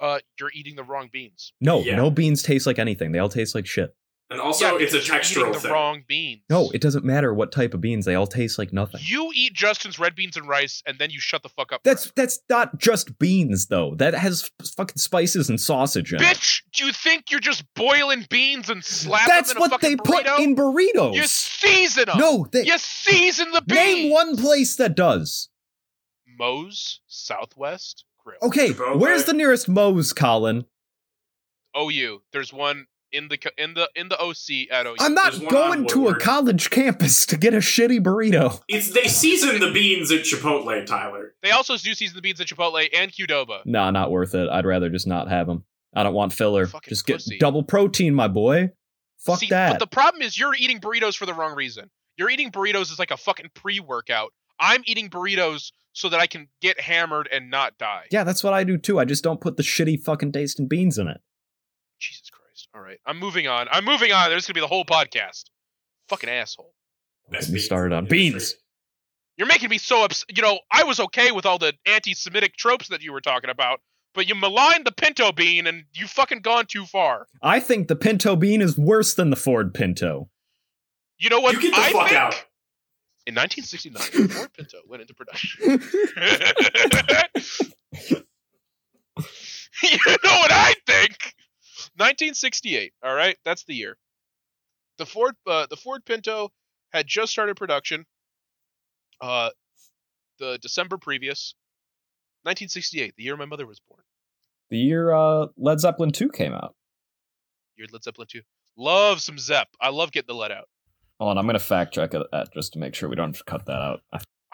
uh you're eating the wrong beans. No, Yeah. no beans taste like anything. They all taste like shit. And also, Yeah, it's a because you're textural the thing. wrong beans. No, it doesn't matter what type of beans. They all taste like nothing. You eat Justin's red beans and rice, and then you shut the fuck up. That's Brad. that's not just beans though. That has fucking spices and sausage in it. bitch. Do you think you're just boiling beans and slapping That's them in a what fucking they put burrito? in burritos. You season them. no, they you season the beans. name one place that does. Moe's Southwest Grill. Okay, Chipotle. where's the nearest Moe's, Colin? OU. There's one in the in the in the OC at OU. I'm not going to a college campus to get a shitty burrito. It's they season the beans at Chipotle, Tyler. They also do season the beans at Chipotle and Qdoba. Nah, not worth it. I'd rather just not have them. I don't want filler. Fucking Just get pussy. double protein, my boy. Fuck See, that. But the problem is you're eating burritos for the wrong reason. You're eating burritos as like a fucking pre-workout. I'm eating burritos so that I can get hammered and not die. yeah, that's what I do too. I just don't put the shitty fucking tasting beans in it. Jesus Christ. All right. I'm moving on. I'm moving on. There's going to be the whole podcast. Fucking asshole. Best We beans started on beans. You're making me so upset. You know, I was okay with all the anti-Semitic tropes that you were talking about, but you maligned the pinto bean and you fucking gone too far. I think the Pinto bean is worse than the Ford Pinto. You know what? You get the I fuck think? out. In 1969, the Ford Pinto went into production. you know what I think? 1968. All right, that's the year. The Ford, uh, the Ford Pinto had just started production. Uh, the December previous, 1968, the year my mother was born. the year uh, Led Zeppelin 2 came out. Year Led Zeppelin 2. Love some Zepp. I love getting the lead out. Hold on, I'm going to fact check that just to make sure we don't cut that out.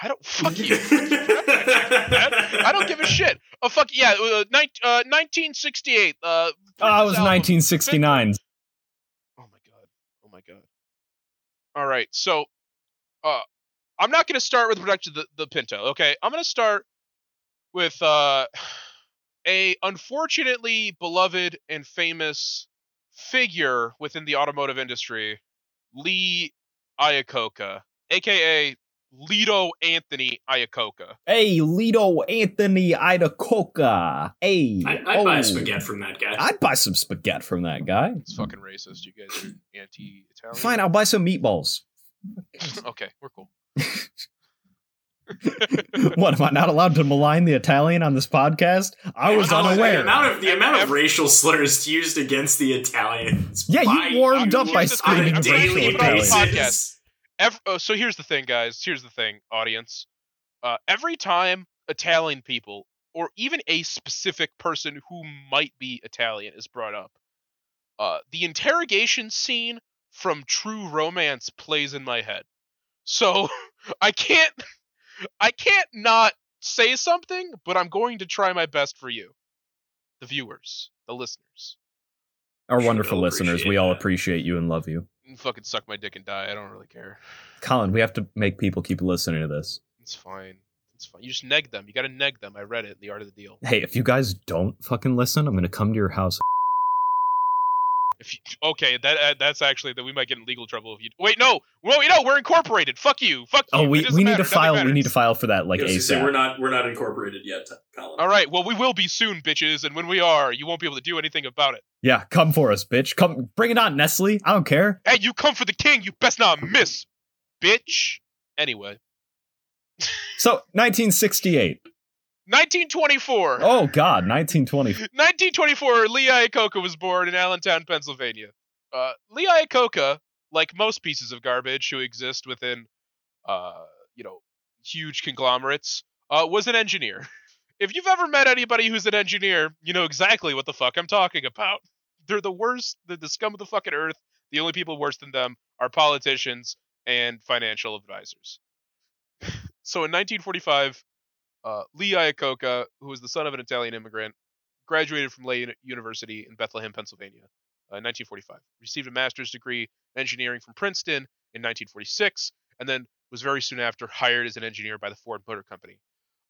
I I don't fuck you. I don't give a shit. Oh fuck yeah, uh, nine, uh, 1968. Uh, Oh, it was album. 1969. Oh my god. Oh my god. All right. So, uh, I'm not going to start with the production of the, the Pinto. Okay, I'm going to start with uh, a unfortunately beloved and famous figure within the automotive industry, Lee Iacocca, aka Lido Anthony Iacocca. Hey, Lido Anthony Idacoca. Hey. I, I'd buy oh. a spaghetti from that guy. I'd buy some spaghetti from that guy. It's fucking racist. You guys are anti-Italian. Fine, I'll buy some meatballs. okay, we're cool. what, am I not allowed to malign the Italian on this podcast? I was Oh, The unaware. amount of the amount of racial slurs used against the Italians. Yeah, you warmed I'm up by screaming on a I'm racial daily it on the Italian. basis. Ev- oh, so here's the thing, guys. Here's the thing, audience. Uh, every time Italian people, or even a specific person who might be Italian, is brought up, uh, the interrogation scene from True Romance plays in my head. So I can't, I can't not say something, but I'm going to try my best for you, the viewers, the listeners. Our wonderful listeners, we all that. appreciate you and love you. Fucking suck my dick and die. I don't really care. Colin, we have to make people keep listening to this. It's fine. It's fine. You just neg them. You gotta neg them. I read it The Art of the Deal. Hey, if you guys don't fucking listen, I'm gonna come to your house. If you, okay, that uh, that's actually that we might get in legal trouble if you. Wait, no, well, you know, we're incorporated. Fuck you. Fuck you. Oh, we, we need matter. to file. We need to file for that like I was gonna we're not we're not incorporated yet, Colin. All right. Well, we will be soon, bitches. And when we are, you won't be able to do anything about it. Yeah, come for us, bitch. Come, bring it on, Nestle. I don't care. Hey, you come for the king. You best not miss, bitch. Anyway, So, 1968. 1924. Oh God, 1920. 1924, Lee Iacocca was born in Allentown, Pennsylvania. Uh, Lee Iacocca, like most pieces of garbage who exist within, uh, you know, huge conglomerates, uh, was an engineer. If you've ever met anybody who's an engineer, you know exactly what the fuck I'm talking about. They're the worst, they're the scum of the fucking earth. The only people worse than them are politicians and financial advisors. so in 1945, uh, Lee Iacocca, who was the son of an Italian immigrant, graduated from Lehigh University in Bethlehem, Pennsylvania, uh, in 1945. Received a master's degree in engineering from Princeton in 1946, and then was very soon after hired as an engineer by the Ford Motor Company.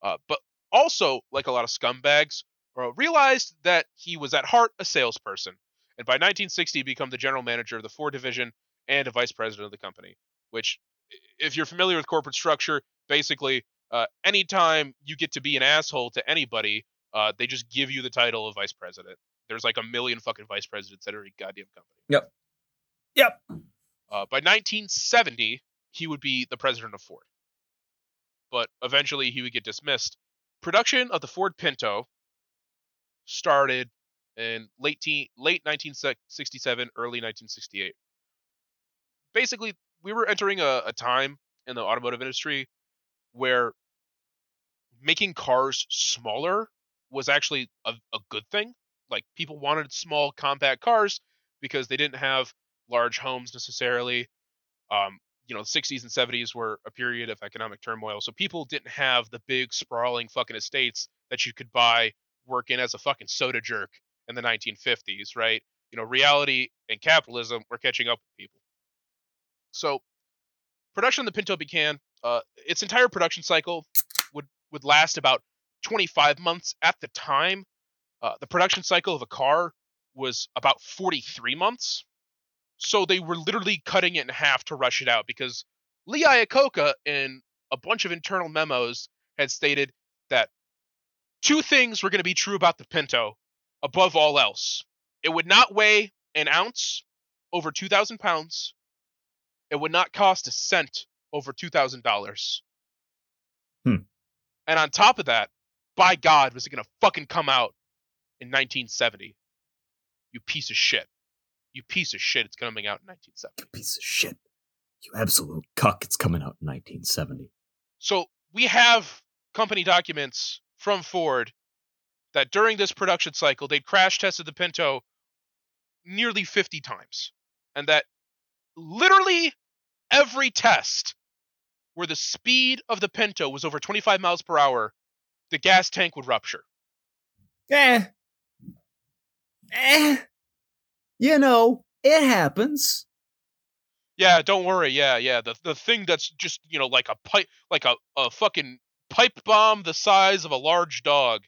Uh, but also, like a lot of scumbags, uh, realized that he was at heart a salesperson, and by 1960 become the general manager of the Ford division and a vice president of the company. Which, if you're familiar with corporate structure, basically, uh, anytime you get to be an asshole to anybody, uh, they just give you the title of vice president. There's like a million fucking vice presidents at every goddamn company. Yep. Yep. Uh, by 1970, he would be the president of Ford. But eventually, he would get dismissed. Production of the Ford Pinto started in late teen, late 1967, early 1968. Basically, we were entering a, a time in the automotive industry where making cars smaller was actually a, a good thing. Like people wanted small, compact cars because they didn't have large homes necessarily. Um, you know, the 60s and 70s were a period of economic turmoil, so people didn't have the big, sprawling fucking estates that you could buy working as a fucking soda jerk in the 1950s, right? You know, reality and capitalism were catching up with people. So, production of the Pinto began. Uh, its entire production cycle would would last about 25 months at the time. Uh, the production cycle of a car was about 43 months. So they were literally cutting it in half to rush it out because Lee Iacocca, in a bunch of internal memos, had stated that two things were going to be true about the Pinto above all else. It would not weigh an ounce over 2,000 pounds. It would not cost a cent over $2,000. Hmm. And on top of that, by God, was it going to fucking come out in 1970? You piece of shit. You piece of shit. It's coming out in 1970. Piece of shit. You absolute cuck. It's coming out in 1970. So we have company documents from Ford that during this production cycle, they'd crash tested the Pinto nearly 50 times. And that literally every test where the speed of the Pinto was over 25 miles per hour, the gas tank would rupture. Eh. Eh. You know, it happens. Yeah, don't worry. Yeah, yeah. The the thing that's just you know like a pipe, like a a fucking pipe bomb the size of a large dog.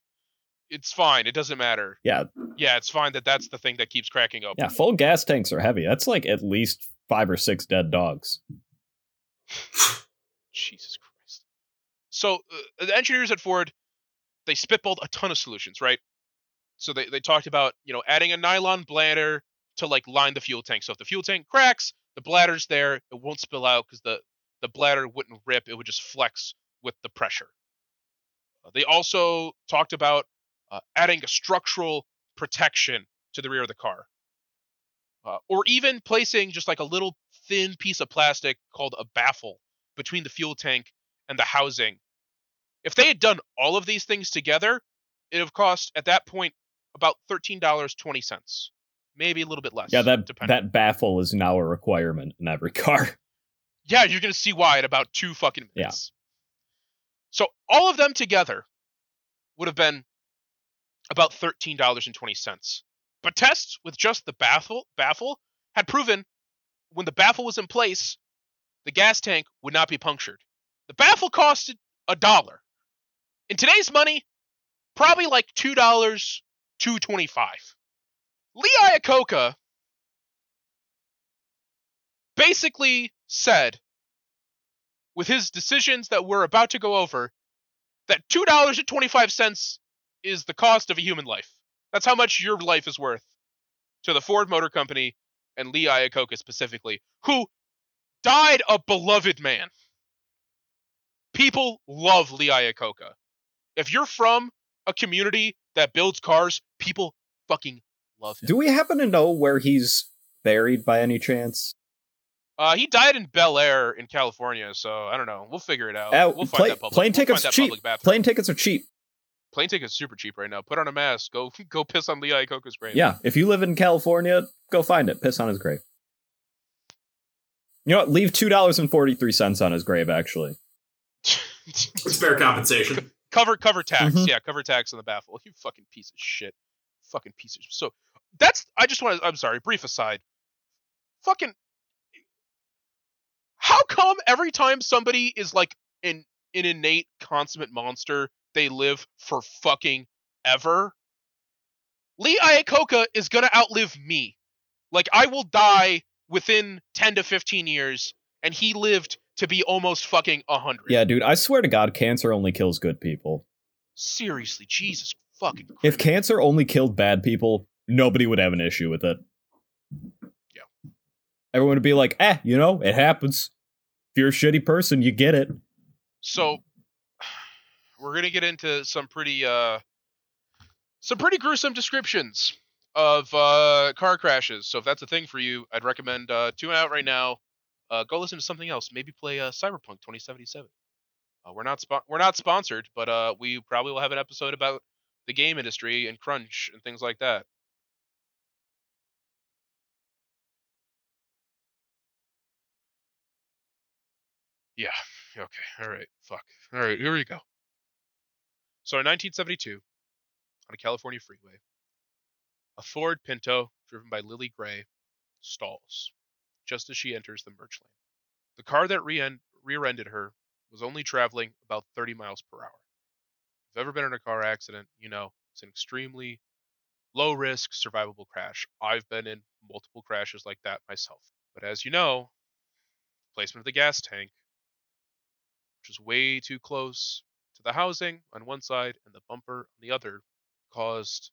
It's fine. It doesn't matter. Yeah, Yeah, it's fine that that's the thing that keeps cracking open. yeah, full gas tanks are heavy. That's like at least five or six dead dogs. Jesus Christ. So uh, the engineers at Ford, they spitballed a ton of solutions, right? So they, they talked about, you know, adding a nylon bladder to like line the fuel tank. So if the fuel tank cracks, the bladder's there, it won't spill out because the, the bladder wouldn't rip, it would just flex with the pressure. Uh, they also talked about uh, adding a structural protection to the rear of the car. Uh, or even placing just like a little thin piece of plastic called a baffle between the fuel tank and the housing. If they had done all of these things together, it would have cost at that point about thirteen dollars twenty cents, maybe a little bit less. Yeah, that depending. that baffle is now a requirement in every car. Yeah, you're gonna see why in about two fucking minutes. Yeah. So all of them together would have been about thirteen dollars and twenty cents. But tests with just the baffle baffle had proven when the baffle was in place, the gas tank would not be punctured. The baffle costed a dollar. In today's money, probably like two dollars, two twenty-five. Lee Iacocca basically said, with his decisions that we're about to go over, that two dollars and twenty-five cents is the cost of a human life. That's how much your life is worth to the Ford Motor Company and Lee Iacocca specifically, who died a beloved man. People love Lee Iacocca. If you're from a community that builds cars, people fucking love him. Do we happen to know where he's buried by any chance? Uh, he died in Bel Air in California, so I don't know. We'll figure it out. Uh, we'll find plane, that public. plane we'll tickets find that cheap. Plane tickets are cheap. Plane tickets super cheap right now. Put on a mask. Go go piss on Lee Iacocca's grave. Yeah, if you live in California, go find it. Piss on his grave. You know what? Leave two dollars and forty three cents on his grave. Actually, It's fair compensation. cover cover tax. Mhm. Yeah, cover tax on the baffle. You fucking piece of shit. Fucking piece of so that's I just want to I'm sorry, brief aside. Fucking how come every time somebody is like an an innate consummate monster, they live for fucking ever? Lee Iacocca is gonna outlive me. Like I will die within 10 to 15 years, and he lived to be almost fucking 100. yeah, dude. I swear to God, cancer only kills good people. Seriously, Jesus fucking Christ. If cancer only killed bad people, nobody would have an issue with it. Yeah. Everyone would be like, eh, you know, it happens. If you're a shitty person, you get it. So we're gonna get into some pretty uh some pretty gruesome descriptions of uh car crashes. So if that's a thing for you, I'd recommend uh tune out right now. Uh go listen to something else. Maybe play uh Cyberpunk 2077. Uh, we're not spo- we're not sponsored, but uh we probably will have an episode about the game industry and crunch and things like that. Yeah. Okay. All right. Fuck. All right. Here we go. So in 1972, on a California freeway, a Ford Pinto driven by Lily Gray stalls just as she enters the merge lane. The car that rear-ended her was only traveling about 30 miles per hour. If you've ever been in a car accident, you know it's an extremely low risk, survivable crash. I've been in multiple crashes like that myself. But as you know, placement of the gas tank which was way too close to the housing on one side and the bumper on the other, caused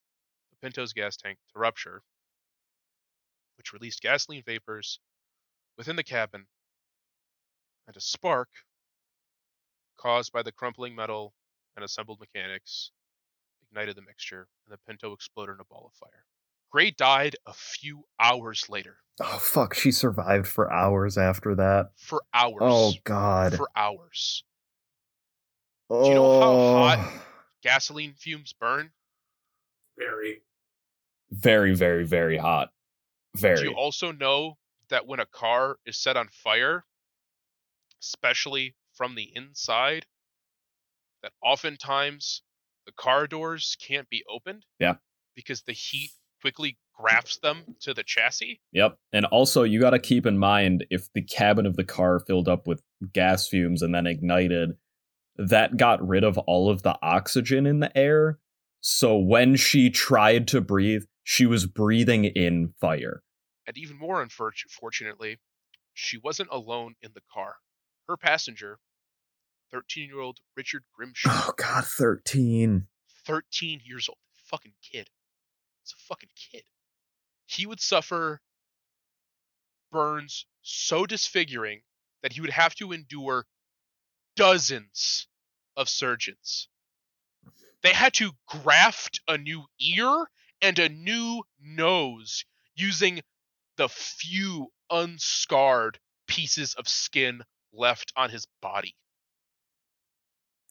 Pinto's gas tank to rupture, which released gasoline vapors within the cabin and a spark caused by the crumpling metal and assembled mechanics ignited the mixture and the Pinto exploded in a ball of fire. Gray died a few hours later. Oh fuck, she survived for hours after that. For oh, hours. Oh god. For hours. oh. you know how hot- oh. Gasoline fumes burn. Very. Very, very, very hot. Very. Do you also know that when a car is set on fire, especially from the inside that oftentimes the car doors can't be opened. Yeah. Because the heat quickly grafts them to the chassis. Yep. And also, you got to keep in mind if the cabin of the car filled up with gas fumes and then ignited, that got rid of all of the oxygen in the air. So when she tried to breathe, she was breathing in fire. And even more unfortunately, she wasn't alone in the car. Her passenger, 13 year old Richard Grimshaw, Oh, God, 13. 13 years old, fucking kid. It's a fucking kid. He would suffer burns so disfiguring that he would have to endure dozens of surgeons. They had to graft a new ear and a new nose using the few unscarred pieces of skin left on his body.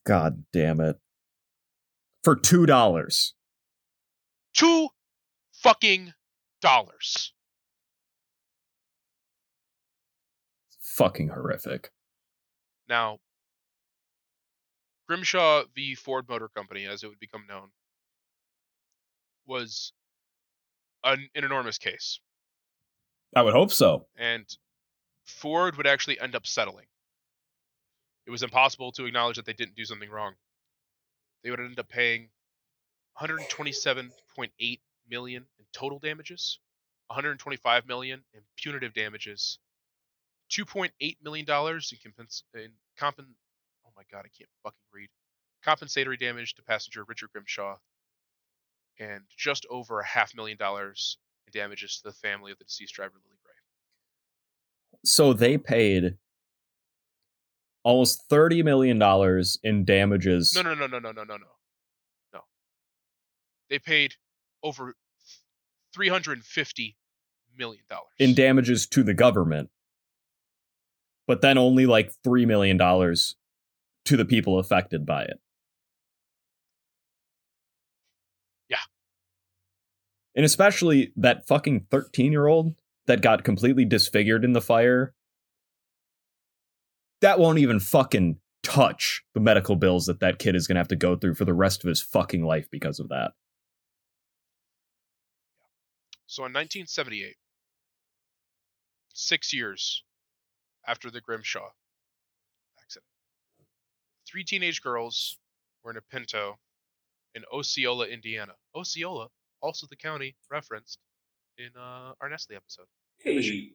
God damn it. For $2. Two fucking dollars. Fucking horrific. Now, Grimshaw v. Ford Motor Company, as it would become known, was an, an enormous case. I would hope so. and Ford would actually end up settling. It was impossible to acknowledge that they didn't do something wrong. They would end up paying 127.8 million in total damages, 125 million in punitive damages, 2.8 million dollars in compens- in compen oh my god, I can't fucking read. Compensatory damage to passenger Richard Grimshaw and just over a half million dollars in damages to the family of the deceased driver Lily Gray. So they paid almost $30 million in damages. No, no, no, no, no, no, no, no. No. They paid over three hundred and fifty million dollars. in damages to the government, but then only like $3 million to the people affected by it. Yeah. And especially that fucking 13 year old that got completely disfigured in the fire. That won't even fucking touch the medical bills that that kid is going to have to go through for the rest of his fucking life because of that. So in 1978, six years after the Grimshaw accident, three teenage girls were in a Pinto in Osceola, Indiana. Osceola, also the county referenced in uh, our Nestle episode. Hey,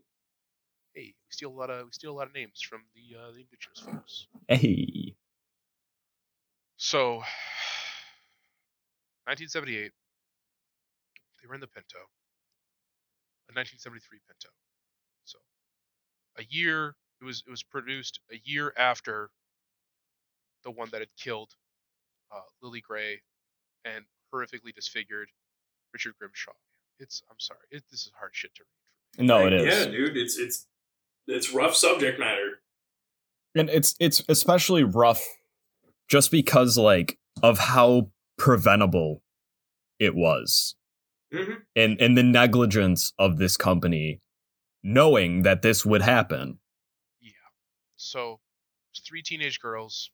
Hey, we steal a lot of we steal a lot of names from the uh, the indigenous folks. Hey. So, 1978, they were in the Pinto, a 1973 Pinto. So, a year it was it was produced a year after the one that had killed uh, Lily Gray and horrifically disfigured Richard Grimshaw. It's I'm sorry, it, this is hard shit to read. No, it is. Yeah, dude, it's it's it's rough subject matter. and it's it's especially rough just because like of how preventable it was hmm and and the negligence of this company knowing that this would happen Yeah. So, three teenage girls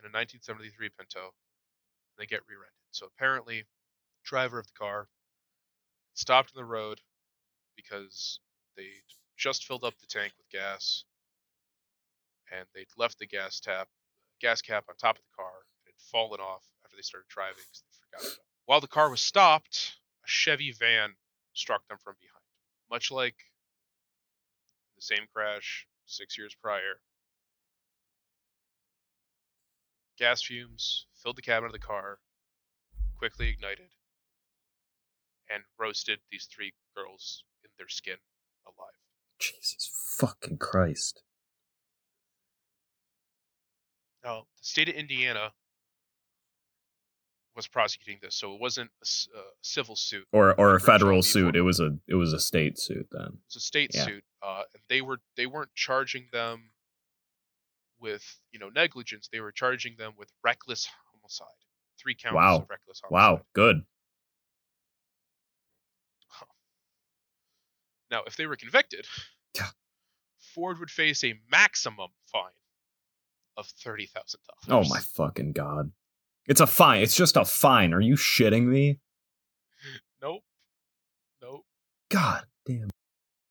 in a 1973 Pinto. They get rear-ended. So apparently, driver of the car stopped in the road because they just filled up the tank with gas, and they'd left the gas tap, gas cap on top of the car. It had fallen off after they started driving because they forgot it. While the car was stopped, a Chevy van struck them from behind, much like the same crash six years prior. Gas fumes filled the cabin of the car, quickly ignited, and roasted these three girls in their skin alive. jesus fucking christ Now, the state of Indiana was prosecuting this, so it wasn't a a civil suit. or or a federal suit it was a it was a state suit then It's a state Yeah. suit, uh, and they were they weren't charging them with you know negligence. They were charging them with reckless homicide. Three counts Wow. of reckless homicide. wow good Now, if they were convicted, Yeah. Ford would face a maximum fine of thirty thousand dollars. Oh my fucking god. It's a fine. It's just a fine. Are you shitting me? Nope. Nope. God damn.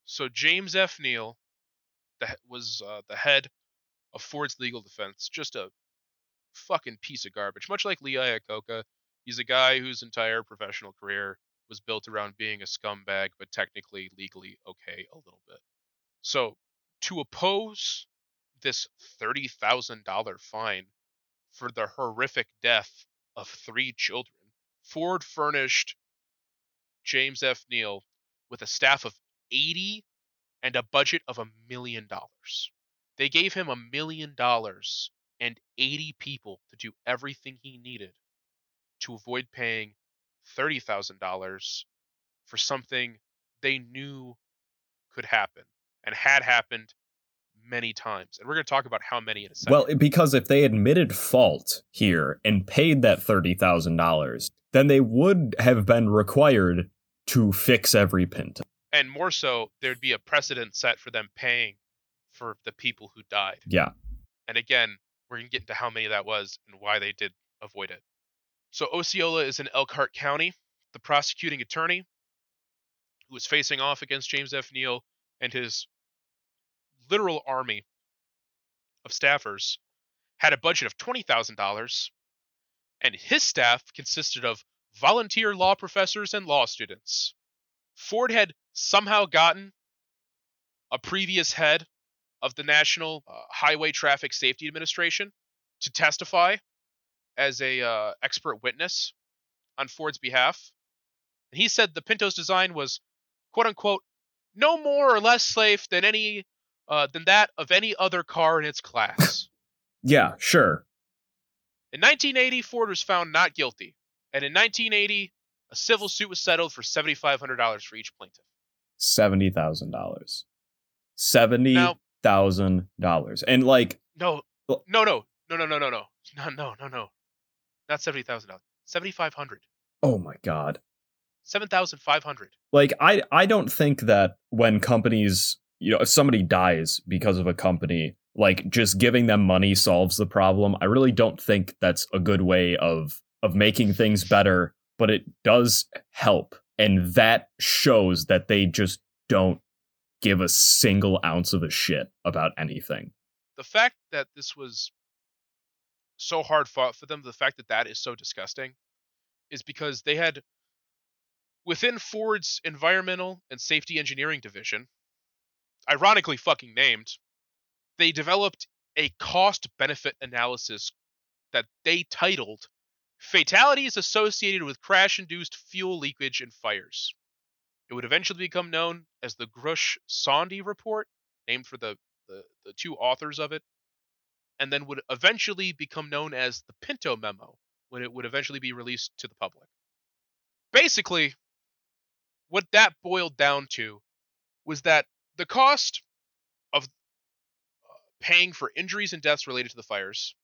So James F. Neal, that was uh, the head of Ford's legal defense, just a fucking piece of garbage. Much like Lee Iacocca, he's a guy whose entire professional career was built around being a scumbag, but technically legally okay a little bit. So to oppose this thirty thousand dollar fine for the horrific death of three children, Ford furnished James F. Neal with a staff of 80 and a budget of a million dollars. They gave him a million dollars and 80 people to do everything he needed to avoid paying $30,000 for something they knew could happen and had happened many times. And we're going to talk about how many in a second. Well, because if they admitted fault here and paid that $30,000, then they would have been required to fix every Pinto. and more so, there'd be a precedent set for them paying for the people who died. Yeah. And again, we're going to get into how many that was and why they did avoid it. So Osceola is in Elkhart County. The prosecuting attorney, who was facing off against James F. Neal and his literal army of staffers, had a budget of $20,000, and his staff consisted of volunteer law professors and law students. Ford had somehow gotten a previous head of the National uh, Highway Traffic Safety Administration to testify as a uh, expert witness on Ford's behalf. And he said the Pinto's design was quote unquote no more or less safe than any uh, than that of any other car in its class. Yeah, sure. in 1980, Ford was found not guilty, and in 1980, a civil suit was settled for $7,500 for each plaintiff. $70,000. $70,000. And like, No, no, no, no, no, no, no, no, no, no, no, no, not seventy thousand dollars. Seventy five hundred. oh my God. Seven thousand five hundred. like i i don't think that when companies you know if somebody dies because of a company like just giving them money solves the problem i really don't think that's a good way of of making things better but it does help and that shows that they just don't give a single ounce of a shit about anything The fact that this was so hard fought for them, the fact that that is so disgusting, is because they had within Ford's environmental and safety engineering division, ironically fucking named, they developed a cost benefit analysis that they titled Fatalities Associated with Crash Induced Fuel Leakage and Fires. It would eventually become known as the Grush Saunby Report, named for the, the, the two authors of it, and then would eventually become known as the Pinto Memo when it would eventually be released to the public. Basically, what that boiled down to was that the cost of uh, paying for injuries and deaths related to the fires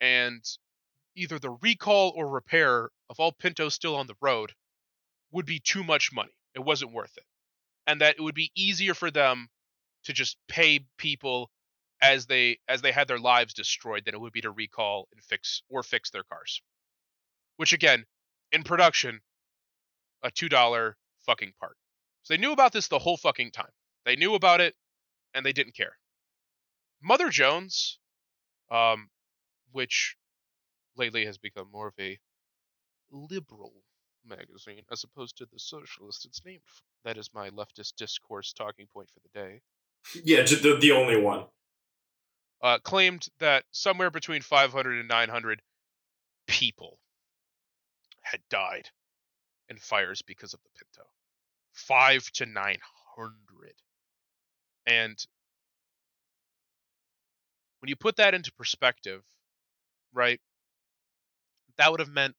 and either the recall or repair of all Pintos still on the road would be too much money. It wasn't worth it. And that it would be easier for them to just pay people as they as they had their lives destroyed than it would be to recall and fix or fix their cars. Which again, in production, a two dollar fucking part. So they knew about this the whole fucking time. They knew about it and they didn't care. Mother Jones, um, which lately has become more of a liberal magazine as opposed to the socialist it's named for. That is my leftist discourse talking point for the day. Yeah, the, the only one. Uh, claimed that somewhere between 500 and 900 people had died in fires because of the Pinto. Five to 900. And when you put that into perspective, right, that would have meant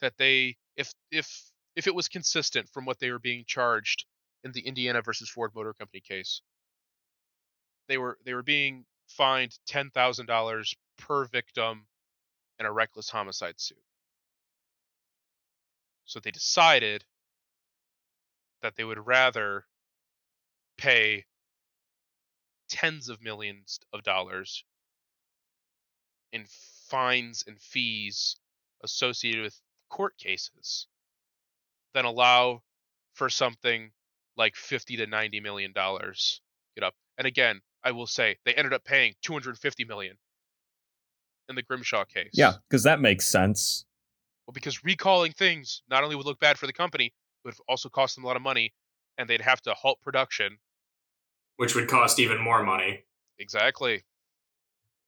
that they, if if if it was consistent from what they were being charged in the Indiana versus Ford Motor Company case, they were they were being fined ten thousand dollars per victim in a reckless homicide suit. So they decided that they would rather pay tens of millions of dollars in fines and fees associated with court cases than allow for something like 50 to 90 million dollars get up and again i will say they ended up paying 250 million in the grimshaw case Yeah, because that makes sense. well because recalling things not only would look bad for the company but would also cost them a lot of money and they'd have to halt production which would cost even more money. exactly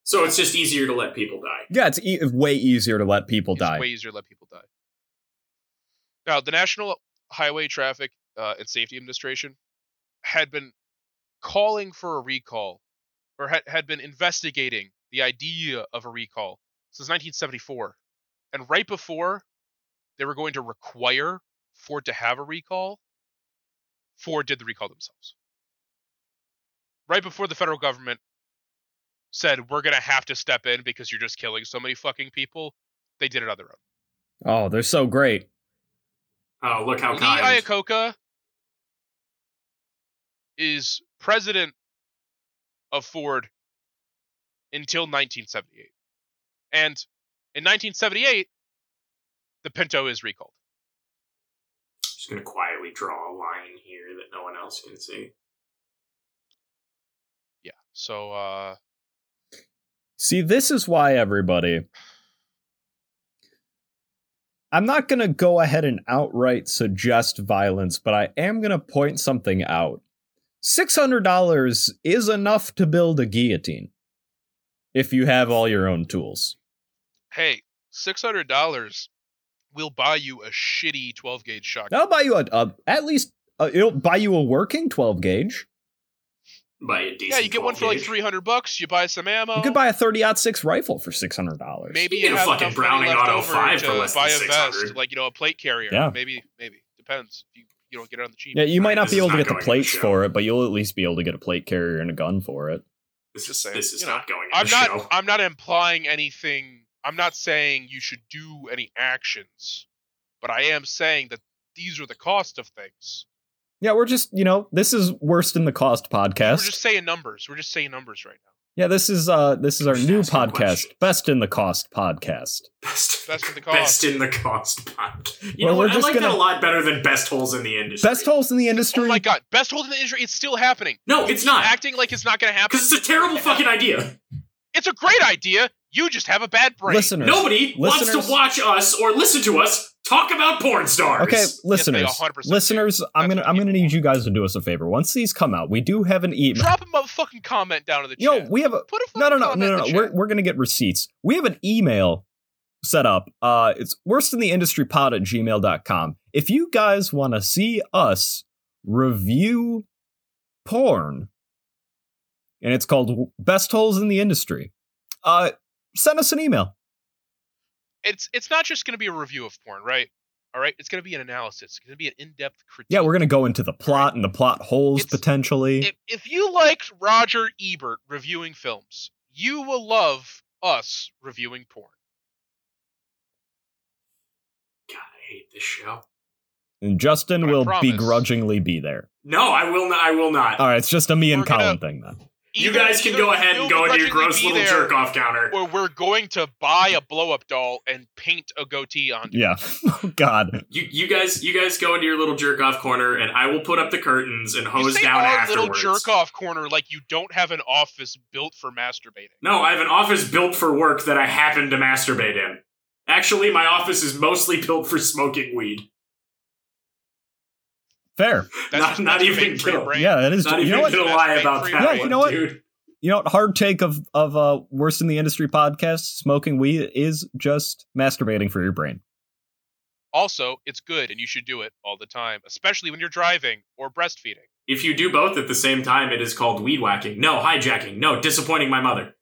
So it's just easier to let people die. Yeah, it's e- way easier to let people it's die. way easier to let people die now the national highway traffic uh, and safety administration had been calling for a recall or had, had been investigating the idea of a recall since 1974 and right before they were going to require ford to have a recall ford did the recall themselves right before the federal government said we're going to have to step in because you're just killing so many fucking people they did it on their own Oh, they're so great. Oh, look how Lee kind. Iacocca is president of Ford until 1978. And in 1978, the Pinto is recalled. I'm Just gonna quietly draw a line here that no one else can see. Yeah. So uh See, this is why everybody. I'm not going to go ahead and outright suggest violence, but I am going to point something out. $600 is enough to build a guillotine if you have all your own tools. hey, $600 will buy you a shitty 12 gauge shotgun. That'll buy you a, a at least uh it'll buy you a working 12 gauge. By a decent Yeah, you get one for like 300 bucks, you buy some ammo. You could buy a 30 6 rifle for $600. maybe You you, get a have fucking Browning Auto 5 for less buy than a vest, 600. like you know, a plate carrier. Yeah. Maybe, maybe depends. If you you don't get it on the cheap. Yeah, you might not This be is able to get the going on the plates for it, but you'll at least be able to get a plate carrier and a gun for it. This Just is, saying, this is you know, not going I'm the not. show. I'm not implying anything. I'm not saying you should do any actions, but I am saying that these are the cost of things. Yeah, we're just, you know, this is worst in the cost podcast. We're just saying numbers. We're just saying numbers right now. Yeah, this is uh this is our Just new podcast, questions. Best in the Cost podcast. Best, Best in the cost. Best in the cost pod. You Well, know we're what? I just like that gonna- a lot better than best holes in the industry. Best holes in the industry. Oh my god! Best hold in the industry. It's still happening. No, it's not. Acting like it's not going to happen. Because it's a terrible fucking idea. It's a great idea. You just have a bad brain. Listeners. Nobody wants to watch us or listen to us talk about porn stars. Okay, listeners, 100% listeners, I'm That's gonna I'm gonna people need you guys to do us a favor. Once these come out, we do have an email. Drop a motherfucking comment down in the You know, chat. we have a Put a no, no, no, no, no. no. We're we're gonna get receipts. We have an email set up. Uh, it's worst in the industry pod at gmail.com. If you guys want to see us review porn, and it's called Best Holes in the Industry, uh, send us an email. It's it's not just going to be a review of porn, right? All right, it's going to be an analysis. It's going to be an in-depth critique. Yeah, we're gonna go into the plot and the plot holes It's- potentially. If, if you liked Roger Ebert reviewing films, you will love us reviewing porn. God, I hate this show. and Justin But will begrudgingly be there. No, I will not. I will not. All right, it's just a me and We're gonna- Colin thing then. You guys can go ahead and go into your gross little there, jerk off counter. Or we're going to buy a blow-up doll and paint a goatee on it. Yeah. oh God. You, you guys, you guys go into your little jerk off corner, and I will put up the curtains and You hose say down our afterwards. little jerk-off corner like you don't have an office built for masturbating. No, I have an office built for work that I happen to masturbate in. Actually, my office is mostly built for smoking weed. Fair. That's Not- just not even masturbating gonna- Yeah, that is. Not you even know what? gonna lie about that your one, you know what? dude. You know what? Hard take of of uh worst in the industry podcast. Smoking weed is just masturbating for your brain. Also, it's good and you should do it all the time, especially when you're driving or breastfeeding. If you do both at the same time, it is called weed whacking. No, hijacking. No, disappointing my mother.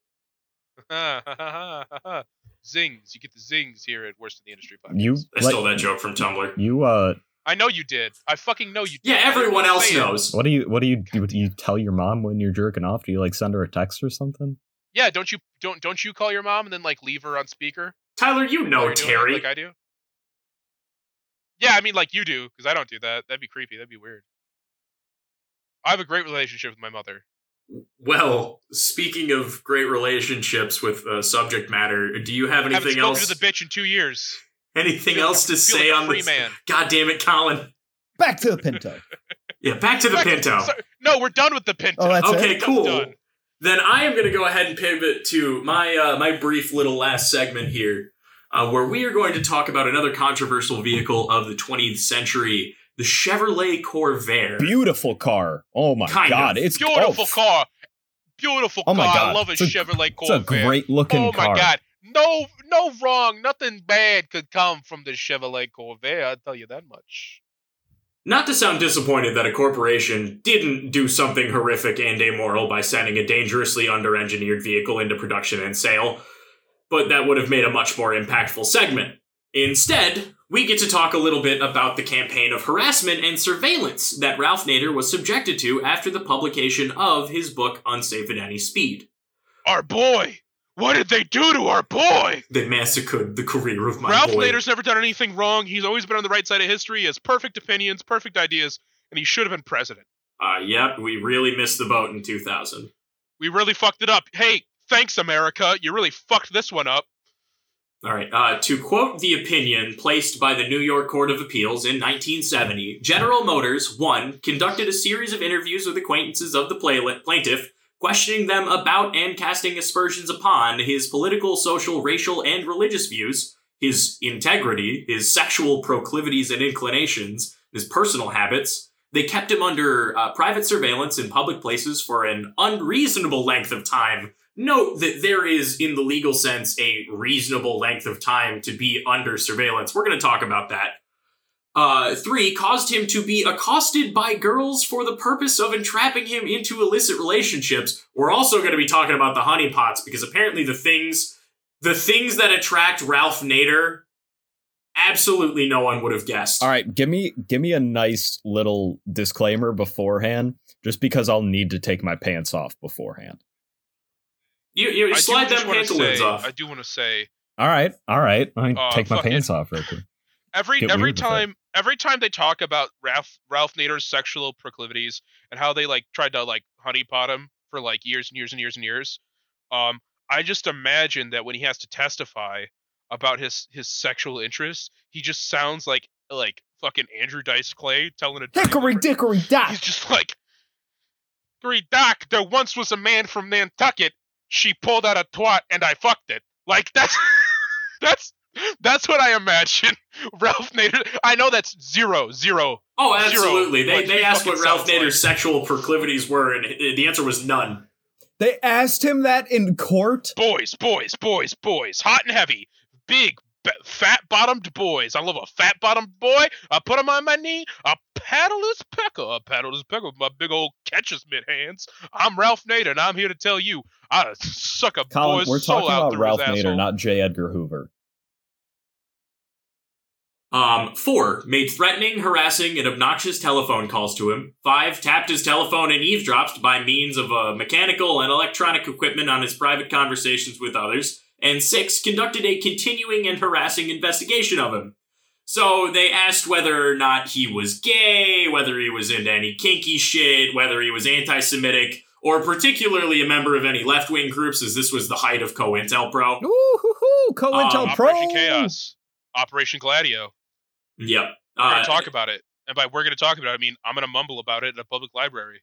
zings. You get the zings here at Worst in the Industry podcast. You I like, stole that joke from Tumblr. you uh I know you did. I fucking know you did. Yeah, everyone else say knows. what do you what do you do? Do you tell your mom when you're jerking off? Do you like send her a text or something? Yeah, don't you don't don't you call your mom and then like leave her on speaker? Tyler, you know you're doing it Terry. like I do. Yeah, I mean like you do because I don't do that. That'd be creepy. That'd be weird. I have a great relationship with my mother. Well, speaking of great relationships with uh, subject matter, do you have anything Haven't anything spoken else? to the bitch in two years. Anything Feel else to say like on free this? man. God damn it, Colin. Back to the Pinto. Yeah, back to the Back- Pinto. sorry, no, we're done with the Pinto. Oh, that's okay, it. cool. Done. Then I am going to go ahead and pivot to my uh, my brief little last segment here, uh, where we are going to talk about another controversial vehicle of the 20th century, the Chevrolet Corvair. Beautiful car. Oh my Kind god, of. it's Beautiful oh, car. Beautiful Oh my car. I God. love a It's a- Chevrolet It's a great looking oh car. my god. No no wrong. Nothing bad could come from the Chevrolet Corvair, I'll tell you that much. Not to sound disappointed that a corporation didn't do something horrific and amoral by sending a dangerously under engineered vehicle into production and sale, but that would have made a much more impactful segment. Instead, we get to talk a little bit about the campaign of harassment and surveillance that Ralph Nader was subjected to after the publication of his book Unsafe at Any Speed. Our boy! What did they do to our boy? They massacred the career of my Ralph boy. Nader's never done anything wrong. He's always been on the right side of history. He has perfect opinions, perfect ideas, and he should have been president. Uh, yep, we really missed the boat in 2000. We really fucked it up. Hey, thanks, America. You really fucked this one up. All right. Uh, to quote the opinion placed by the New York Court of Appeals in 1970, General Motors, one, conducted a series of interviews with acquaintances of the plaintiff, questioning them about and casting aspersions upon his political, social, racial, and religious views, his integrity, his sexual proclivities and inclinations, his personal habits. They kept him under uh, private surveillance in public places for an unreasonable length of time note that there is, in the legal sense, a reasonable length of time to be under surveillance. We're going to talk about that. Uh, three, caused him to be accosted by girls for the purpose of entrapping him into illicit relationships. We're also going to be talking about the honeypots because apparently the things, the things that attract Ralph Nader, absolutely no one would have guessed. All right, give me give me a nice little disclaimer beforehand, just because I'll need to take my pants off beforehand. You, you I slide just them wanna pantaloons say- off. I do want to say All right, all right. I Uh, take my fucking- pants off real quick. Every every weird with it. time every time they talk about Ralph Ralph Nader's sexual proclivities and how they like tried to like honeypot him for like years and years and years and years, um, I just imagine that when he has to testify about his his sexual interests, he just sounds like like fucking Andrew Dice Clay telling a Hickory dickory dock. He's just like, Hickory Doc, there once was a man from Nantucket. She pulled out a twat and I fucked it. Like that's that's that's what I imagine. Ralph Nader. I know that's zero zero. Oh, Zero. absolutely. They, they asked what Ralph Nader's like. sexual proclivities were, and the answer was none. They asked him that in court. Boys, boys, boys, boys. Hot and heavy. Big, b- fat bottomed boys. I love a fat bottomed boy. I put him on my knee. I paddle his pecker. I paddle his pecker with my big old catcher's mitt hands. I'm Ralph Nader, and I'm here to tell you I suck a Colin, boy's we're soul talking out about Ralph Nader, asshole. not J. Edgar Hoover. Um, four, made threatening, harassing, and obnoxious telephone calls to him. Five, tapped his telephone and eavesdropped by means of uh, mechanical and electronic equipment on his private conversations with others. And six, conducted a continuing and harassing investigation of him. So they asked whether or not he was gay, whether he was into any kinky shit, whether he was anti Semitic, or particularly a member of any left wing groups, as this was the height of COINTELPRO. Ooh, hoo, hoo, COINTELPRO. Um, Operation Chaos. Operation Gladio. Yep. We're Uh, gonna talk about it, and by we're gonna talk about it, I mean I'm gonna mumble about it in a public library.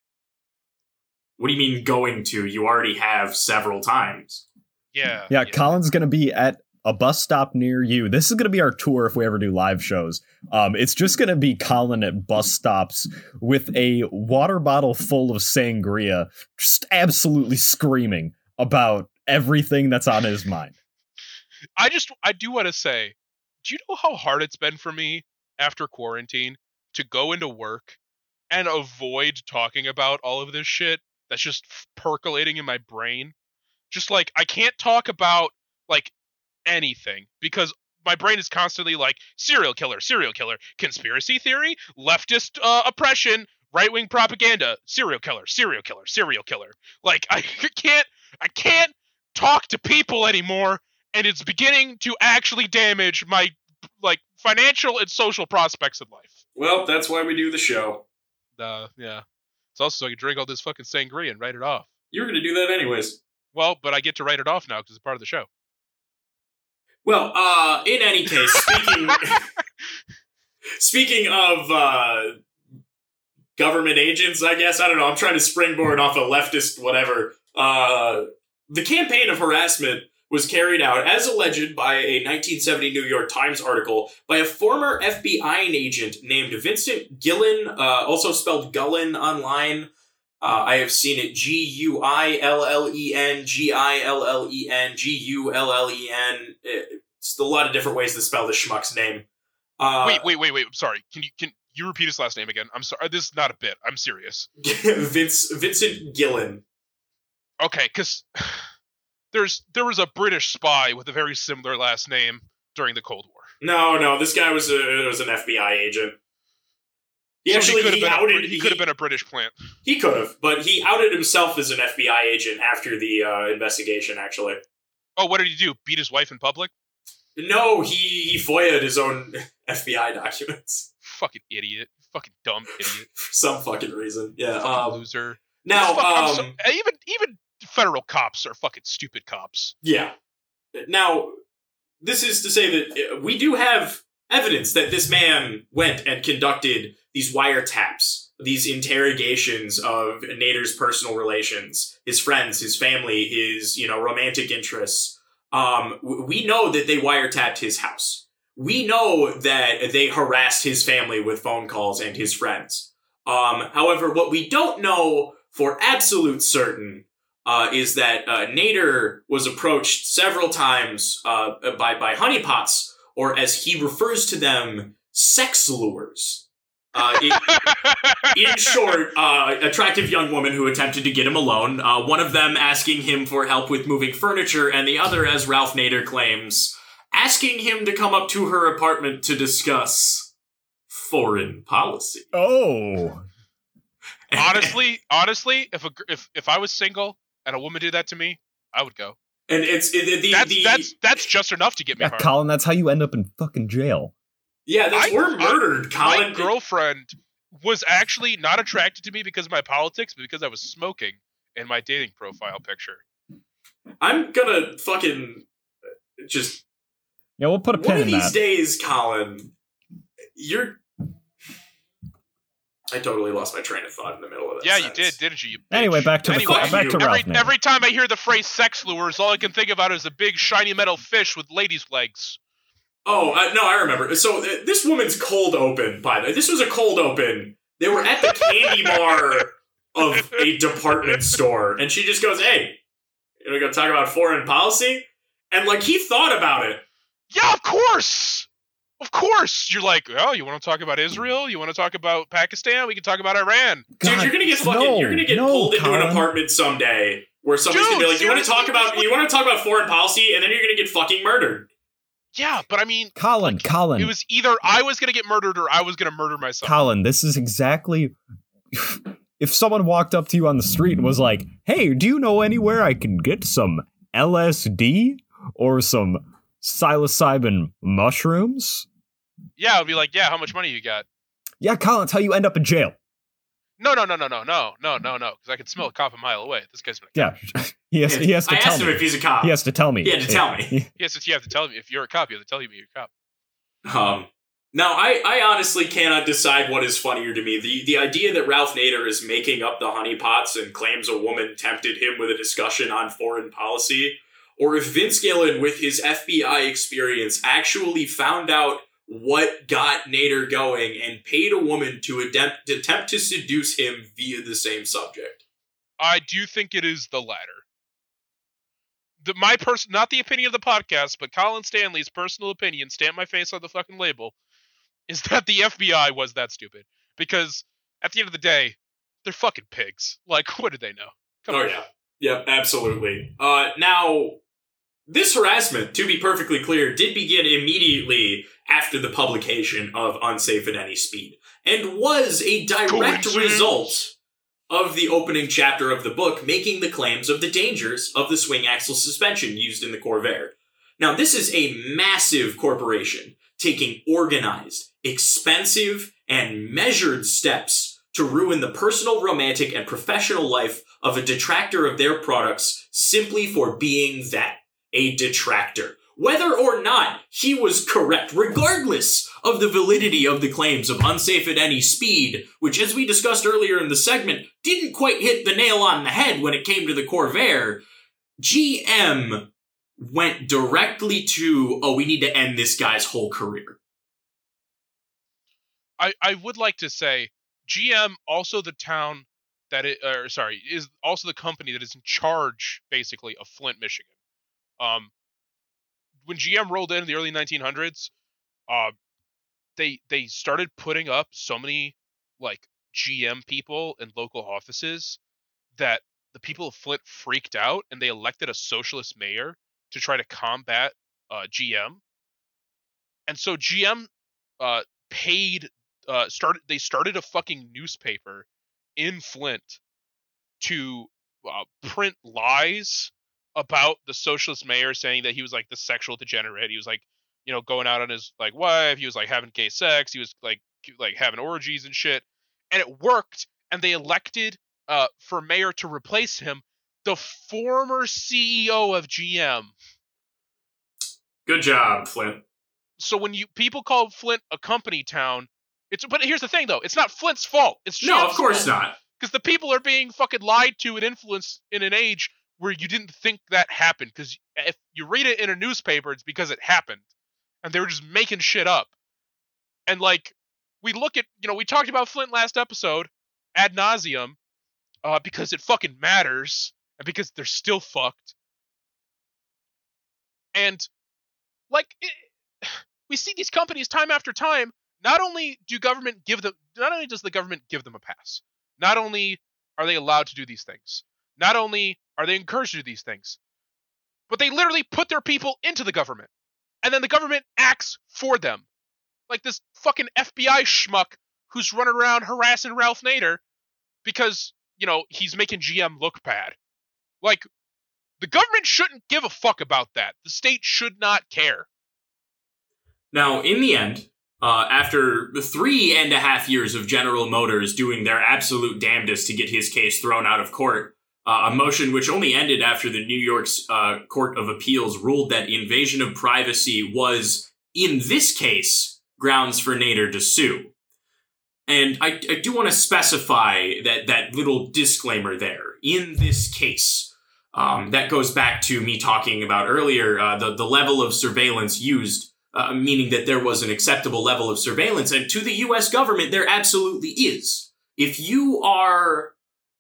What do you mean going to? You already have several times. Yeah. Yeah, Colin's gonna be at a bus stop near you. This is gonna be our tour if we ever do live shows. Um, it's just gonna be Colin at bus stops with a water bottle full of sangria, just absolutely screaming about everything that's on his mind. I just I do want to say, do you know how hard it's been for me after quarantine to go into work and avoid talking about all of this shit that's just percolating in my brain? Just like I can't talk about like anything because my brain is constantly like serial killer, serial killer, conspiracy theory, leftist uh, oppression, right wing propaganda, serial killer, serial killer, serial killer. Like I can't I can't talk to people anymore and it's beginning to actually damage my like financial and social prospects in life. Well, that's why we do the show. Uh, yeah. It's also so I can drink all this fucking sangria and write it off. You were going to do that anyways. Well, but I get to write it off now because it's part of the show. Well, uh, in any case, speaking speaking of uh, government agents, I guess I don't know. I'm trying to springboard off a leftist whatever. Uh, the campaign of harassment was carried out as alleged by a 1970 New York Times article by a former FBI agent named Vincent Gillen, uh, also spelled Gullen online. Uh, I have seen it G U I L L E N, G I L L E N, G U L L E N. It's a lot of different ways to spell the schmuck's name. Uh, wait, wait, wait, wait. I'm sorry. Can you can you repeat his last name again? I'm sorry. This is not a bit. I'm serious. Vince Vincent Gillen. Okay, because there's there was a British spy with a very similar last name during the Cold War. No, no, this guy was a was an FBI agent. He So actually could he, have been outed a, he could have been a British plant. he could have, but he outed himself as an FBI agent after the uh, investigation. Actually, Oh, what did he do? Beat his wife in public? no, he he FOIA'd his own FBI documents Fucking idiot. Fucking dumb idiot. for some fucking reason. Yeah. Fucking Um, loser. now, Fuck- um, so- even even federal cops are fucking stupid cops. Yeah. Now, this is to say that uh, we do have evidence that this man went and conducted these wiretaps, these interrogations of Nader's personal relations, his friends, his family, his, you know, romantic interests. Um, we know that they wiretapped his house. We know that they harassed his family with phone calls and his friends. Um, however, what we don't know for absolute certain uh, is that uh, Nader was approached several times uh, by by honeypots, or as he refers to them, sex lures. Uh, in, in short, uh, attractive young woman who attempted to get him alone. Uh, one of them asking him for help with moving furniture, and the other, as Ralph Nader claims, asking him to come up to her apartment to discuss foreign policy. Oh. honestly, honestly, if a if if I was single and a woman did that to me, I would go. and it's it, the, That's the that's that's just enough to get me Yeah, hard. Colin, that's how you end up in fucking jail. yeah, that's I- we're I- murdered, My girlfriend was actually not attracted to me because of my politics, but because I was smoking in my dating profile picture. I'm gonna fucking just Yeah, we'll put a pin one pin of these that. days, Colin. You're. I totally lost my train of thought in the middle of that. Yeah, you did, didn't you? you Anyway, back to the Anyway, Fuck back to every, Ralph. Every time I hear the phrase "sex lures," all I can think about is a big shiny metal fish with ladies' legs. Oh uh, no, I remember. So uh, this woman's cold open. By the way, this was a cold open. They were at the candy bar of a department store, and she just goes, "Hey, you know, gonna talk about foreign policy?" And like he thought about it. Yeah, of course, of course. You're like, oh, you want to talk about Israel? You want to talk about Pakistan? We can talk about Iran. Dude, you're gonna get fucking. no, you're gonna get no, pulled into an apartment someday where somebody's gonna be like, "You want to talk about? You want to talk about foreign policy?" And then you're gonna get fucking murdered. Yeah, but I mean, Colin, like, Colin, it was either I was gonna get murdered or I was gonna murder myself. Colin, this is exactly. If someone walked up to you on the street and was like, "Hey, do you know anywhere I can get some LSD or some psilocybin mushrooms?" Yeah, I'd be like, yeah, how much money you got? Yeah, Colin, that's how you end up in jail. No, no, no, no, no, no, no, no, no, because I can smell a cop a mile away. This guy's gonna. Yeah, he has. He has to I tell asked him me. if he's a cop. He has to tell me. He had to tell me. Yes, you have to tell me if you're a cop. You have to tell me you're a cop. Um, now, I, I honestly cannot decide what is funnier to me. The, the idea that Ralph Nader is making up the honeypots and claims a woman tempted him with a discussion on foreign policy, or if Vince Gillen, with his FBI experience, actually found out what got Nader going and paid a woman to attempt, attempt to seduce him via the same subject. I do think it is the latter. The, my person, not the opinion of the podcast, but Colin Stanley's personal opinion, stamp my face on the fucking label, is that the FBI was that stupid. Because at the end of the day, they're fucking pigs. Like, what do they know? Come oh on. yeah, yep, absolutely. Uh, now, this harassment, to be perfectly clear, did begin immediately after the publication of Unsafe at Any Speed, and was a direct result of the opening chapter of the book, making the claims of the dangers of the swing axle suspension used in the Corvair. Now, this is a massive corporation taking organized, expensive, and measured steps to ruin the personal, romantic, and professional life of a detractor of their products simply for being that, a detractor. Whether or not he was correct, regardless of the validity of the claims of unsafe at any speed, which as we discussed earlier in the segment, didn't quite hit the nail on the head when it came to the Corvair, GM went directly to, oh, we need to end this guy's whole career. I, I would like to say GM also the town that it or sorry is also the company that is in charge basically of Flint, Michigan. Um, when GM rolled in in the early 1900s, uh, they they started putting up so many like GM people in local offices that the people of Flint freaked out and they elected a socialist mayor to try to combat uh, GM. And so GM uh, paid uh, started they started a fucking newspaper in Flint to uh, print lies about the socialist mayor saying that he was like the sexual degenerate. He was like, you know, going out on his like wife. He was like having gay sex. He was like like having orgies and shit. And it worked. And they elected uh, for mayor to replace him the former CEO of GM. Good job, Flint. So when you people call Flint a company town, it's but here's the thing though, it's not Flint's fault. It's No, of course fault. not. because the people are being fucking lied to and influenced in an age where you didn't think that happened. Because if you read it in a newspaper, it's because it happened, and they were just making shit up. And like we look at, you know, we talked about Flint last episode ad nauseum, uh, because it fucking matters and because they're still fucked. And like it, we see these companies time after time. Not only do government give them, not only does the government give them a pass, not only are they allowed to do these things, not only are they encouraged to do these things, but they literally put their people into the government, and then the government acts for them, like this fucking FBI schmuck who's running around harassing Ralph Nader because you know he's making GM look bad. Like the government shouldn't give a fuck about that. The state should not care. Now, in the end, uh, after three and a half years of General Motors doing their absolute damnedest to get his case thrown out of court, uh, a motion which only ended after the New York's uh, Court of Appeals ruled that invasion of privacy was, in this case, grounds for Nader to sue. And I, I do want to specify that that little disclaimer there. In this case, um, that goes back to me talking about earlier uh, the the level of surveillance used uh, meaning that there was an acceptable level of surveillance. And to the US government, there absolutely is. If you are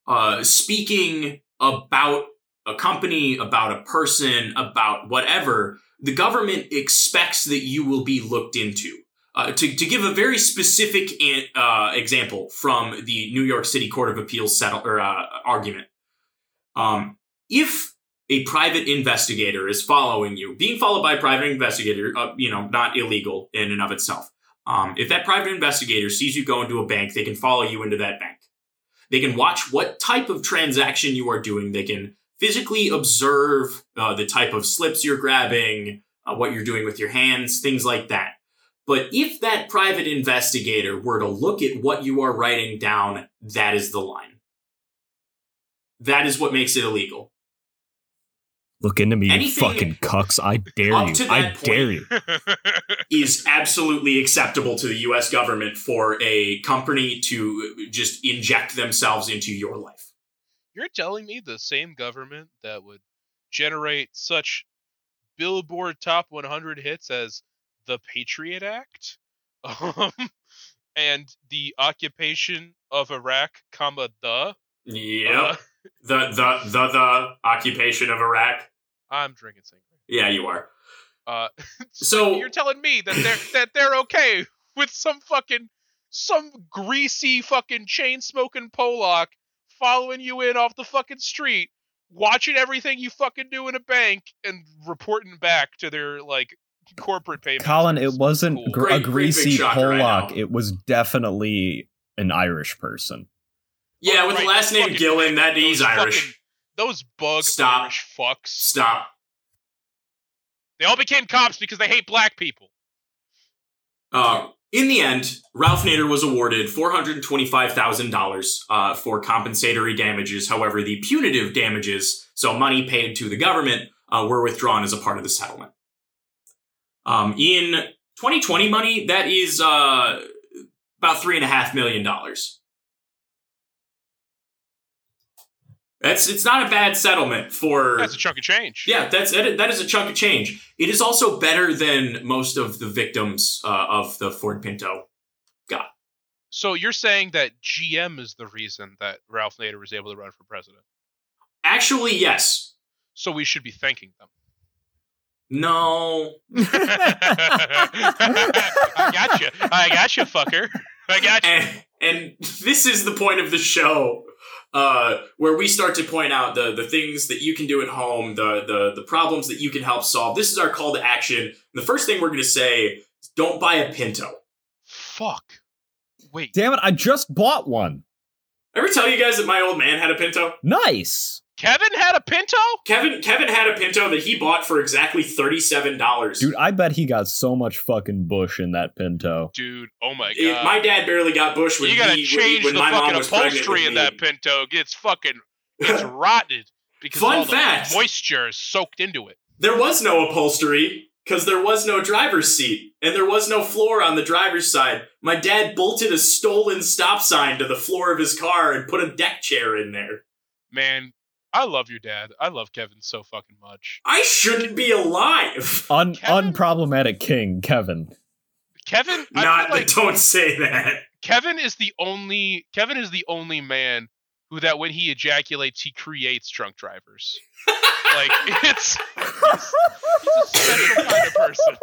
uh, speaking about a company, about a person, about whatever, the government expects that you will be looked into. Uh, to, to give a very specific uh, example from the New York City Court of Appeals settle, or, uh, argument, um, if a private investigator is following you, being followed by a private investigator, uh, you know, not illegal in and of itself. Um, if that private investigator sees you go into a bank, they can follow you into that bank. They can watch what type of transaction you are doing. They can physically observe uh, the type of slips you're grabbing, uh, what you're doing with your hands, things like that. But if that private investigator were to look at what you are writing down, that is the line. That is what makes it illegal. Look into me, you fucking cucks. I dare you. I dare you. is absolutely acceptable to the US government for a company to just inject themselves into your life. You're telling me the same government that would generate such Billboard Top 100 hits as the Patriot Act, um, and the occupation of Iraq, comma the. Yep. uh, the the the the occupation of Iraq. I'm drinking sangria. Yeah, you are. Uh, So you're telling me that they're that they're okay with some fucking some greasy fucking chain smoking Polak following you in off the fucking street, watching everything you fucking do in a bank and reporting back to their like corporate payment. Colin, it wasn't Cool. gr- Great- a greasy shocker, I Pollock. It was definitely an Irish person. Yeah, with Right, the last name Gillen, that he's Irish. fucking- those bug Stop. Irish fucks. Stop. They all became cops because they hate black people. Uh, In the end, Ralph Nader was awarded $425,000 uh, for compensatory damages. However, the punitive damages, so money paid to the government, uh, were withdrawn as a part of the settlement. Um, in 2020 money, that is uh, about $3.5 million. That's it's not a bad settlement for That's a chunk of change. yeah, that's that that is a chunk of change. It is also better than most of the victims uh, of the Ford Pinto. Got. So you're saying that GM is the reason that Ralph Nader was able to run for president. Actually, yes. So we should be thanking them. No. I got you. I got you, fucker. I got you. And and this is the point of the show uh, where we start to point out the the things that you can do at home, the the the problems that you can help solve. This is our call to action. the first thing we're going to say is don't buy a Pinto. Fuck. Wait. Damn it! I just bought one. Ever tell you guys that my old man had a Pinto? Nice, Kevin had a Pinto? Kevin Kevin had a Pinto that he bought for exactly thirty seven dollars. dude. I bet he got so much fucking bush in that Pinto. Dude, oh my It- god. my dad barely got Bush when you gotta he, change when, the when my mom fucking was pregnant upholstery in that Pinto. It gets fucking gets rotted because Fun all the moisture is soaked into it. There was no upholstery because there was no driver's seat and there was no floor on the driver's side. My dad bolted a stolen stop sign to the floor of his car and put a deck chair in there. Man, I love your dad. I love Kevin so fucking much. I shouldn't be alive. Un- Kevin? unproblematic king, Kevin. Kevin, I Not feel like don't say that. Kevin is the only Kevin is the only man who that when he ejaculates he creates drunk drivers. like it's he's, he's a special kind of person.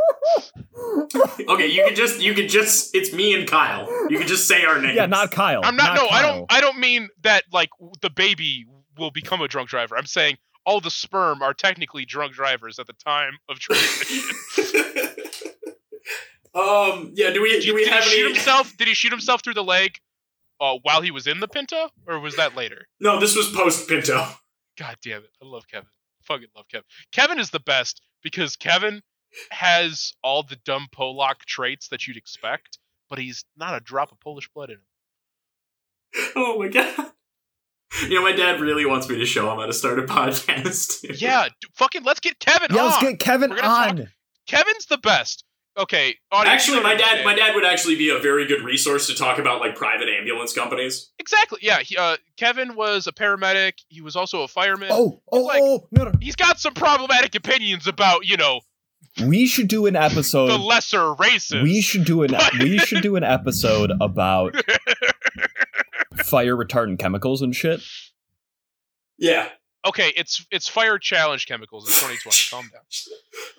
Okay, you can just you can just it's me and Kyle. You can just say our names. Yeah, not Kyle. I'm not, no, I don't I don't mean that like the baby will become a drunk driver. I'm saying all the sperm are technically drunk drivers at the time of transition. um yeah, do we did do we did have he shoot any himself? Did he shoot himself through the leg uh, while he was in the Pinto, or was that later? No, this was post Pinto. God damn it. I love Kevin. Fucking love Kevin. Kevin is the best because Kevin has all the dumb Polak traits that you'd expect, but he's not a drop of Polish blood in him. Oh my god. You know, my dad really wants me to show him how to start a podcast. Yeah, d- fucking let's get Kevin Yeah, on. let's get Kevin We're gonna on. Kevin's the best. Okay, audience, Actually, you my dad, understand. my dad would actually be a very good resource to talk about like private ambulance companies. Exactly. Yeah, he, uh, Kevin was a paramedic. He was also a fireman. Oh, oh, like- oh, no, no. He's got some problematic opinions about, you know, We should do an episode the episode. lesser races. We should do an But- we should do an episode about fire retardant chemicals and shit. Yeah. okay, it's it's fire challenge chemicals in 2020. Calm down.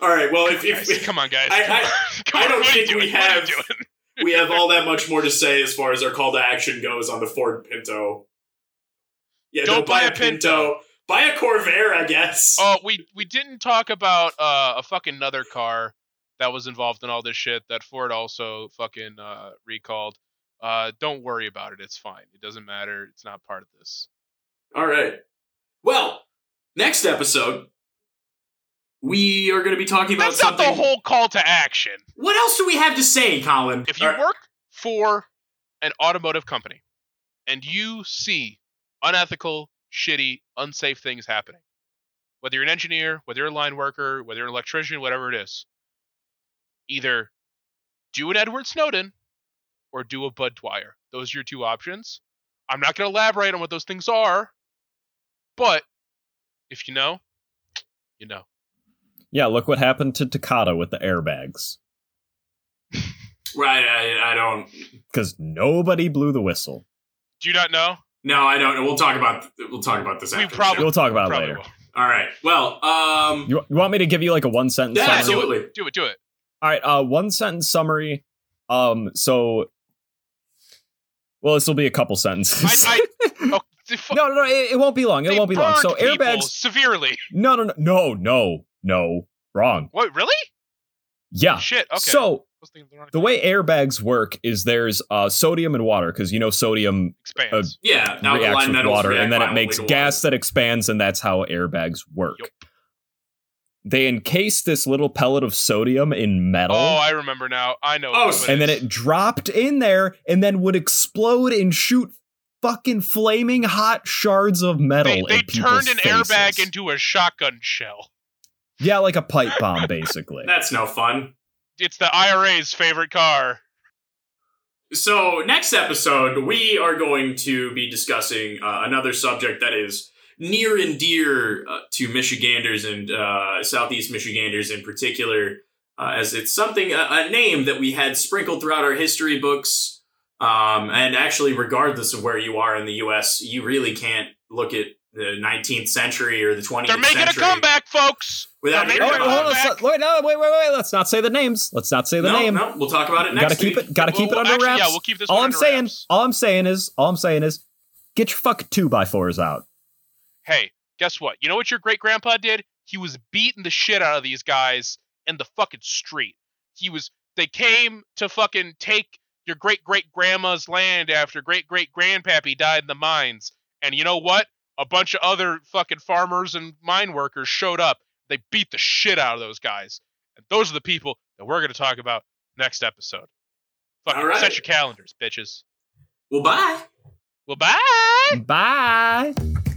All right. Well, if, Guys, if come on, guys. I- come I- on. I don't what are you think we doing? What have- we have all that much more to say as far as our call to action goes on the Ford Pinto. Yeah, Don't don't, buy, buy a a Pinto. Pinto. Buy a Corvair, I guess. Oh, we we didn't talk about uh, a fucking another car that was involved in all this shit that Ford also fucking uh, recalled. Uh, don't worry about it. It's fine. It doesn't matter. It's not part of this. All right. Well, next episode, we are going to be talking about That's not the whole call to action. what else do we have to say, Colin? If you All work for an automotive company and you see unethical, shitty, unsafe things happening, whether you're an engineer, whether you're a line worker, whether you're an electrician, whatever it is, either do an Edward Snowden or do a Bud Dwyer. Those are your two options. I'm not going to elaborate on what those things are, but if you know, you know. Yeah, look what happened to Takata with the airbags. right, I, I don't. Because nobody blew the whistle. Do you not know? No, I don't. We'll talk about. We'll talk about this We after probably we'll talk about it Probably later. will. All right. Well, um, You, you want me to give you like a one sentence Yeah, summary? absolutely. Do it, do it. All right, uh, one sentence summary. Um, so, well, this will be a couple sentences. I, I, oh, the fu- no, no, no, it, it won't be long. It they won't be long. So airbags. severely. No, no, no, no, no, no. Wrong. What? Really? Yeah. Shit. Okay. So I was thinking the the way airbags work is there's uh, sodium and water because you know sodium expands. yeah, reacts alkaline with metals water react and then it makes gas water. that expands and that's how airbags work. Yup. They encased this little pellet of sodium in metal. Oh, I remember now. I know. Oh, who and then is. it dropped in there and then would explode and shoot fucking flaming hot shards of metal. they, they at people's turned an airbag into a shotgun shell. yeah, like a pipe bomb, basically. That's no fun. It's the IRA's favorite car. So, next episode, we are going to be discussing uh, another subject that is near and dear uh, to Michiganders and uh, Southeast Michiganders in particular, uh, as it's something, a, a name that we had sprinkled throughout our history books. Um, and actually, regardless of where you are in the U.S., you really can't look at the 19th century or the 20th They're making a comeback, folks. without They're Oh, wait, making hold on, back. wait, no, wait, wait, wait. Let's not say the names. Let's not say the no, name. no, we'll talk about it next gotta keep week. it. Gotta keep Well, it under actually, wraps. yeah, we'll keep this all one I'm under saying, wraps. all I'm saying is, all I'm saying is, get your fucking two by fours out. Hey, guess what? You know what your great grandpa did? He was beating the shit out of these guys in the fucking street. He was. They came to fucking take your great great grandma's land after great great grandpappy died in the mines. And you know what? A bunch of other fucking farmers and mine workers showed up. They beat the shit out of those guys. And those are the people that we're going to talk about next episode. Fucking All right. set your calendars, bitches. Well, bye. Well, bye. Bye.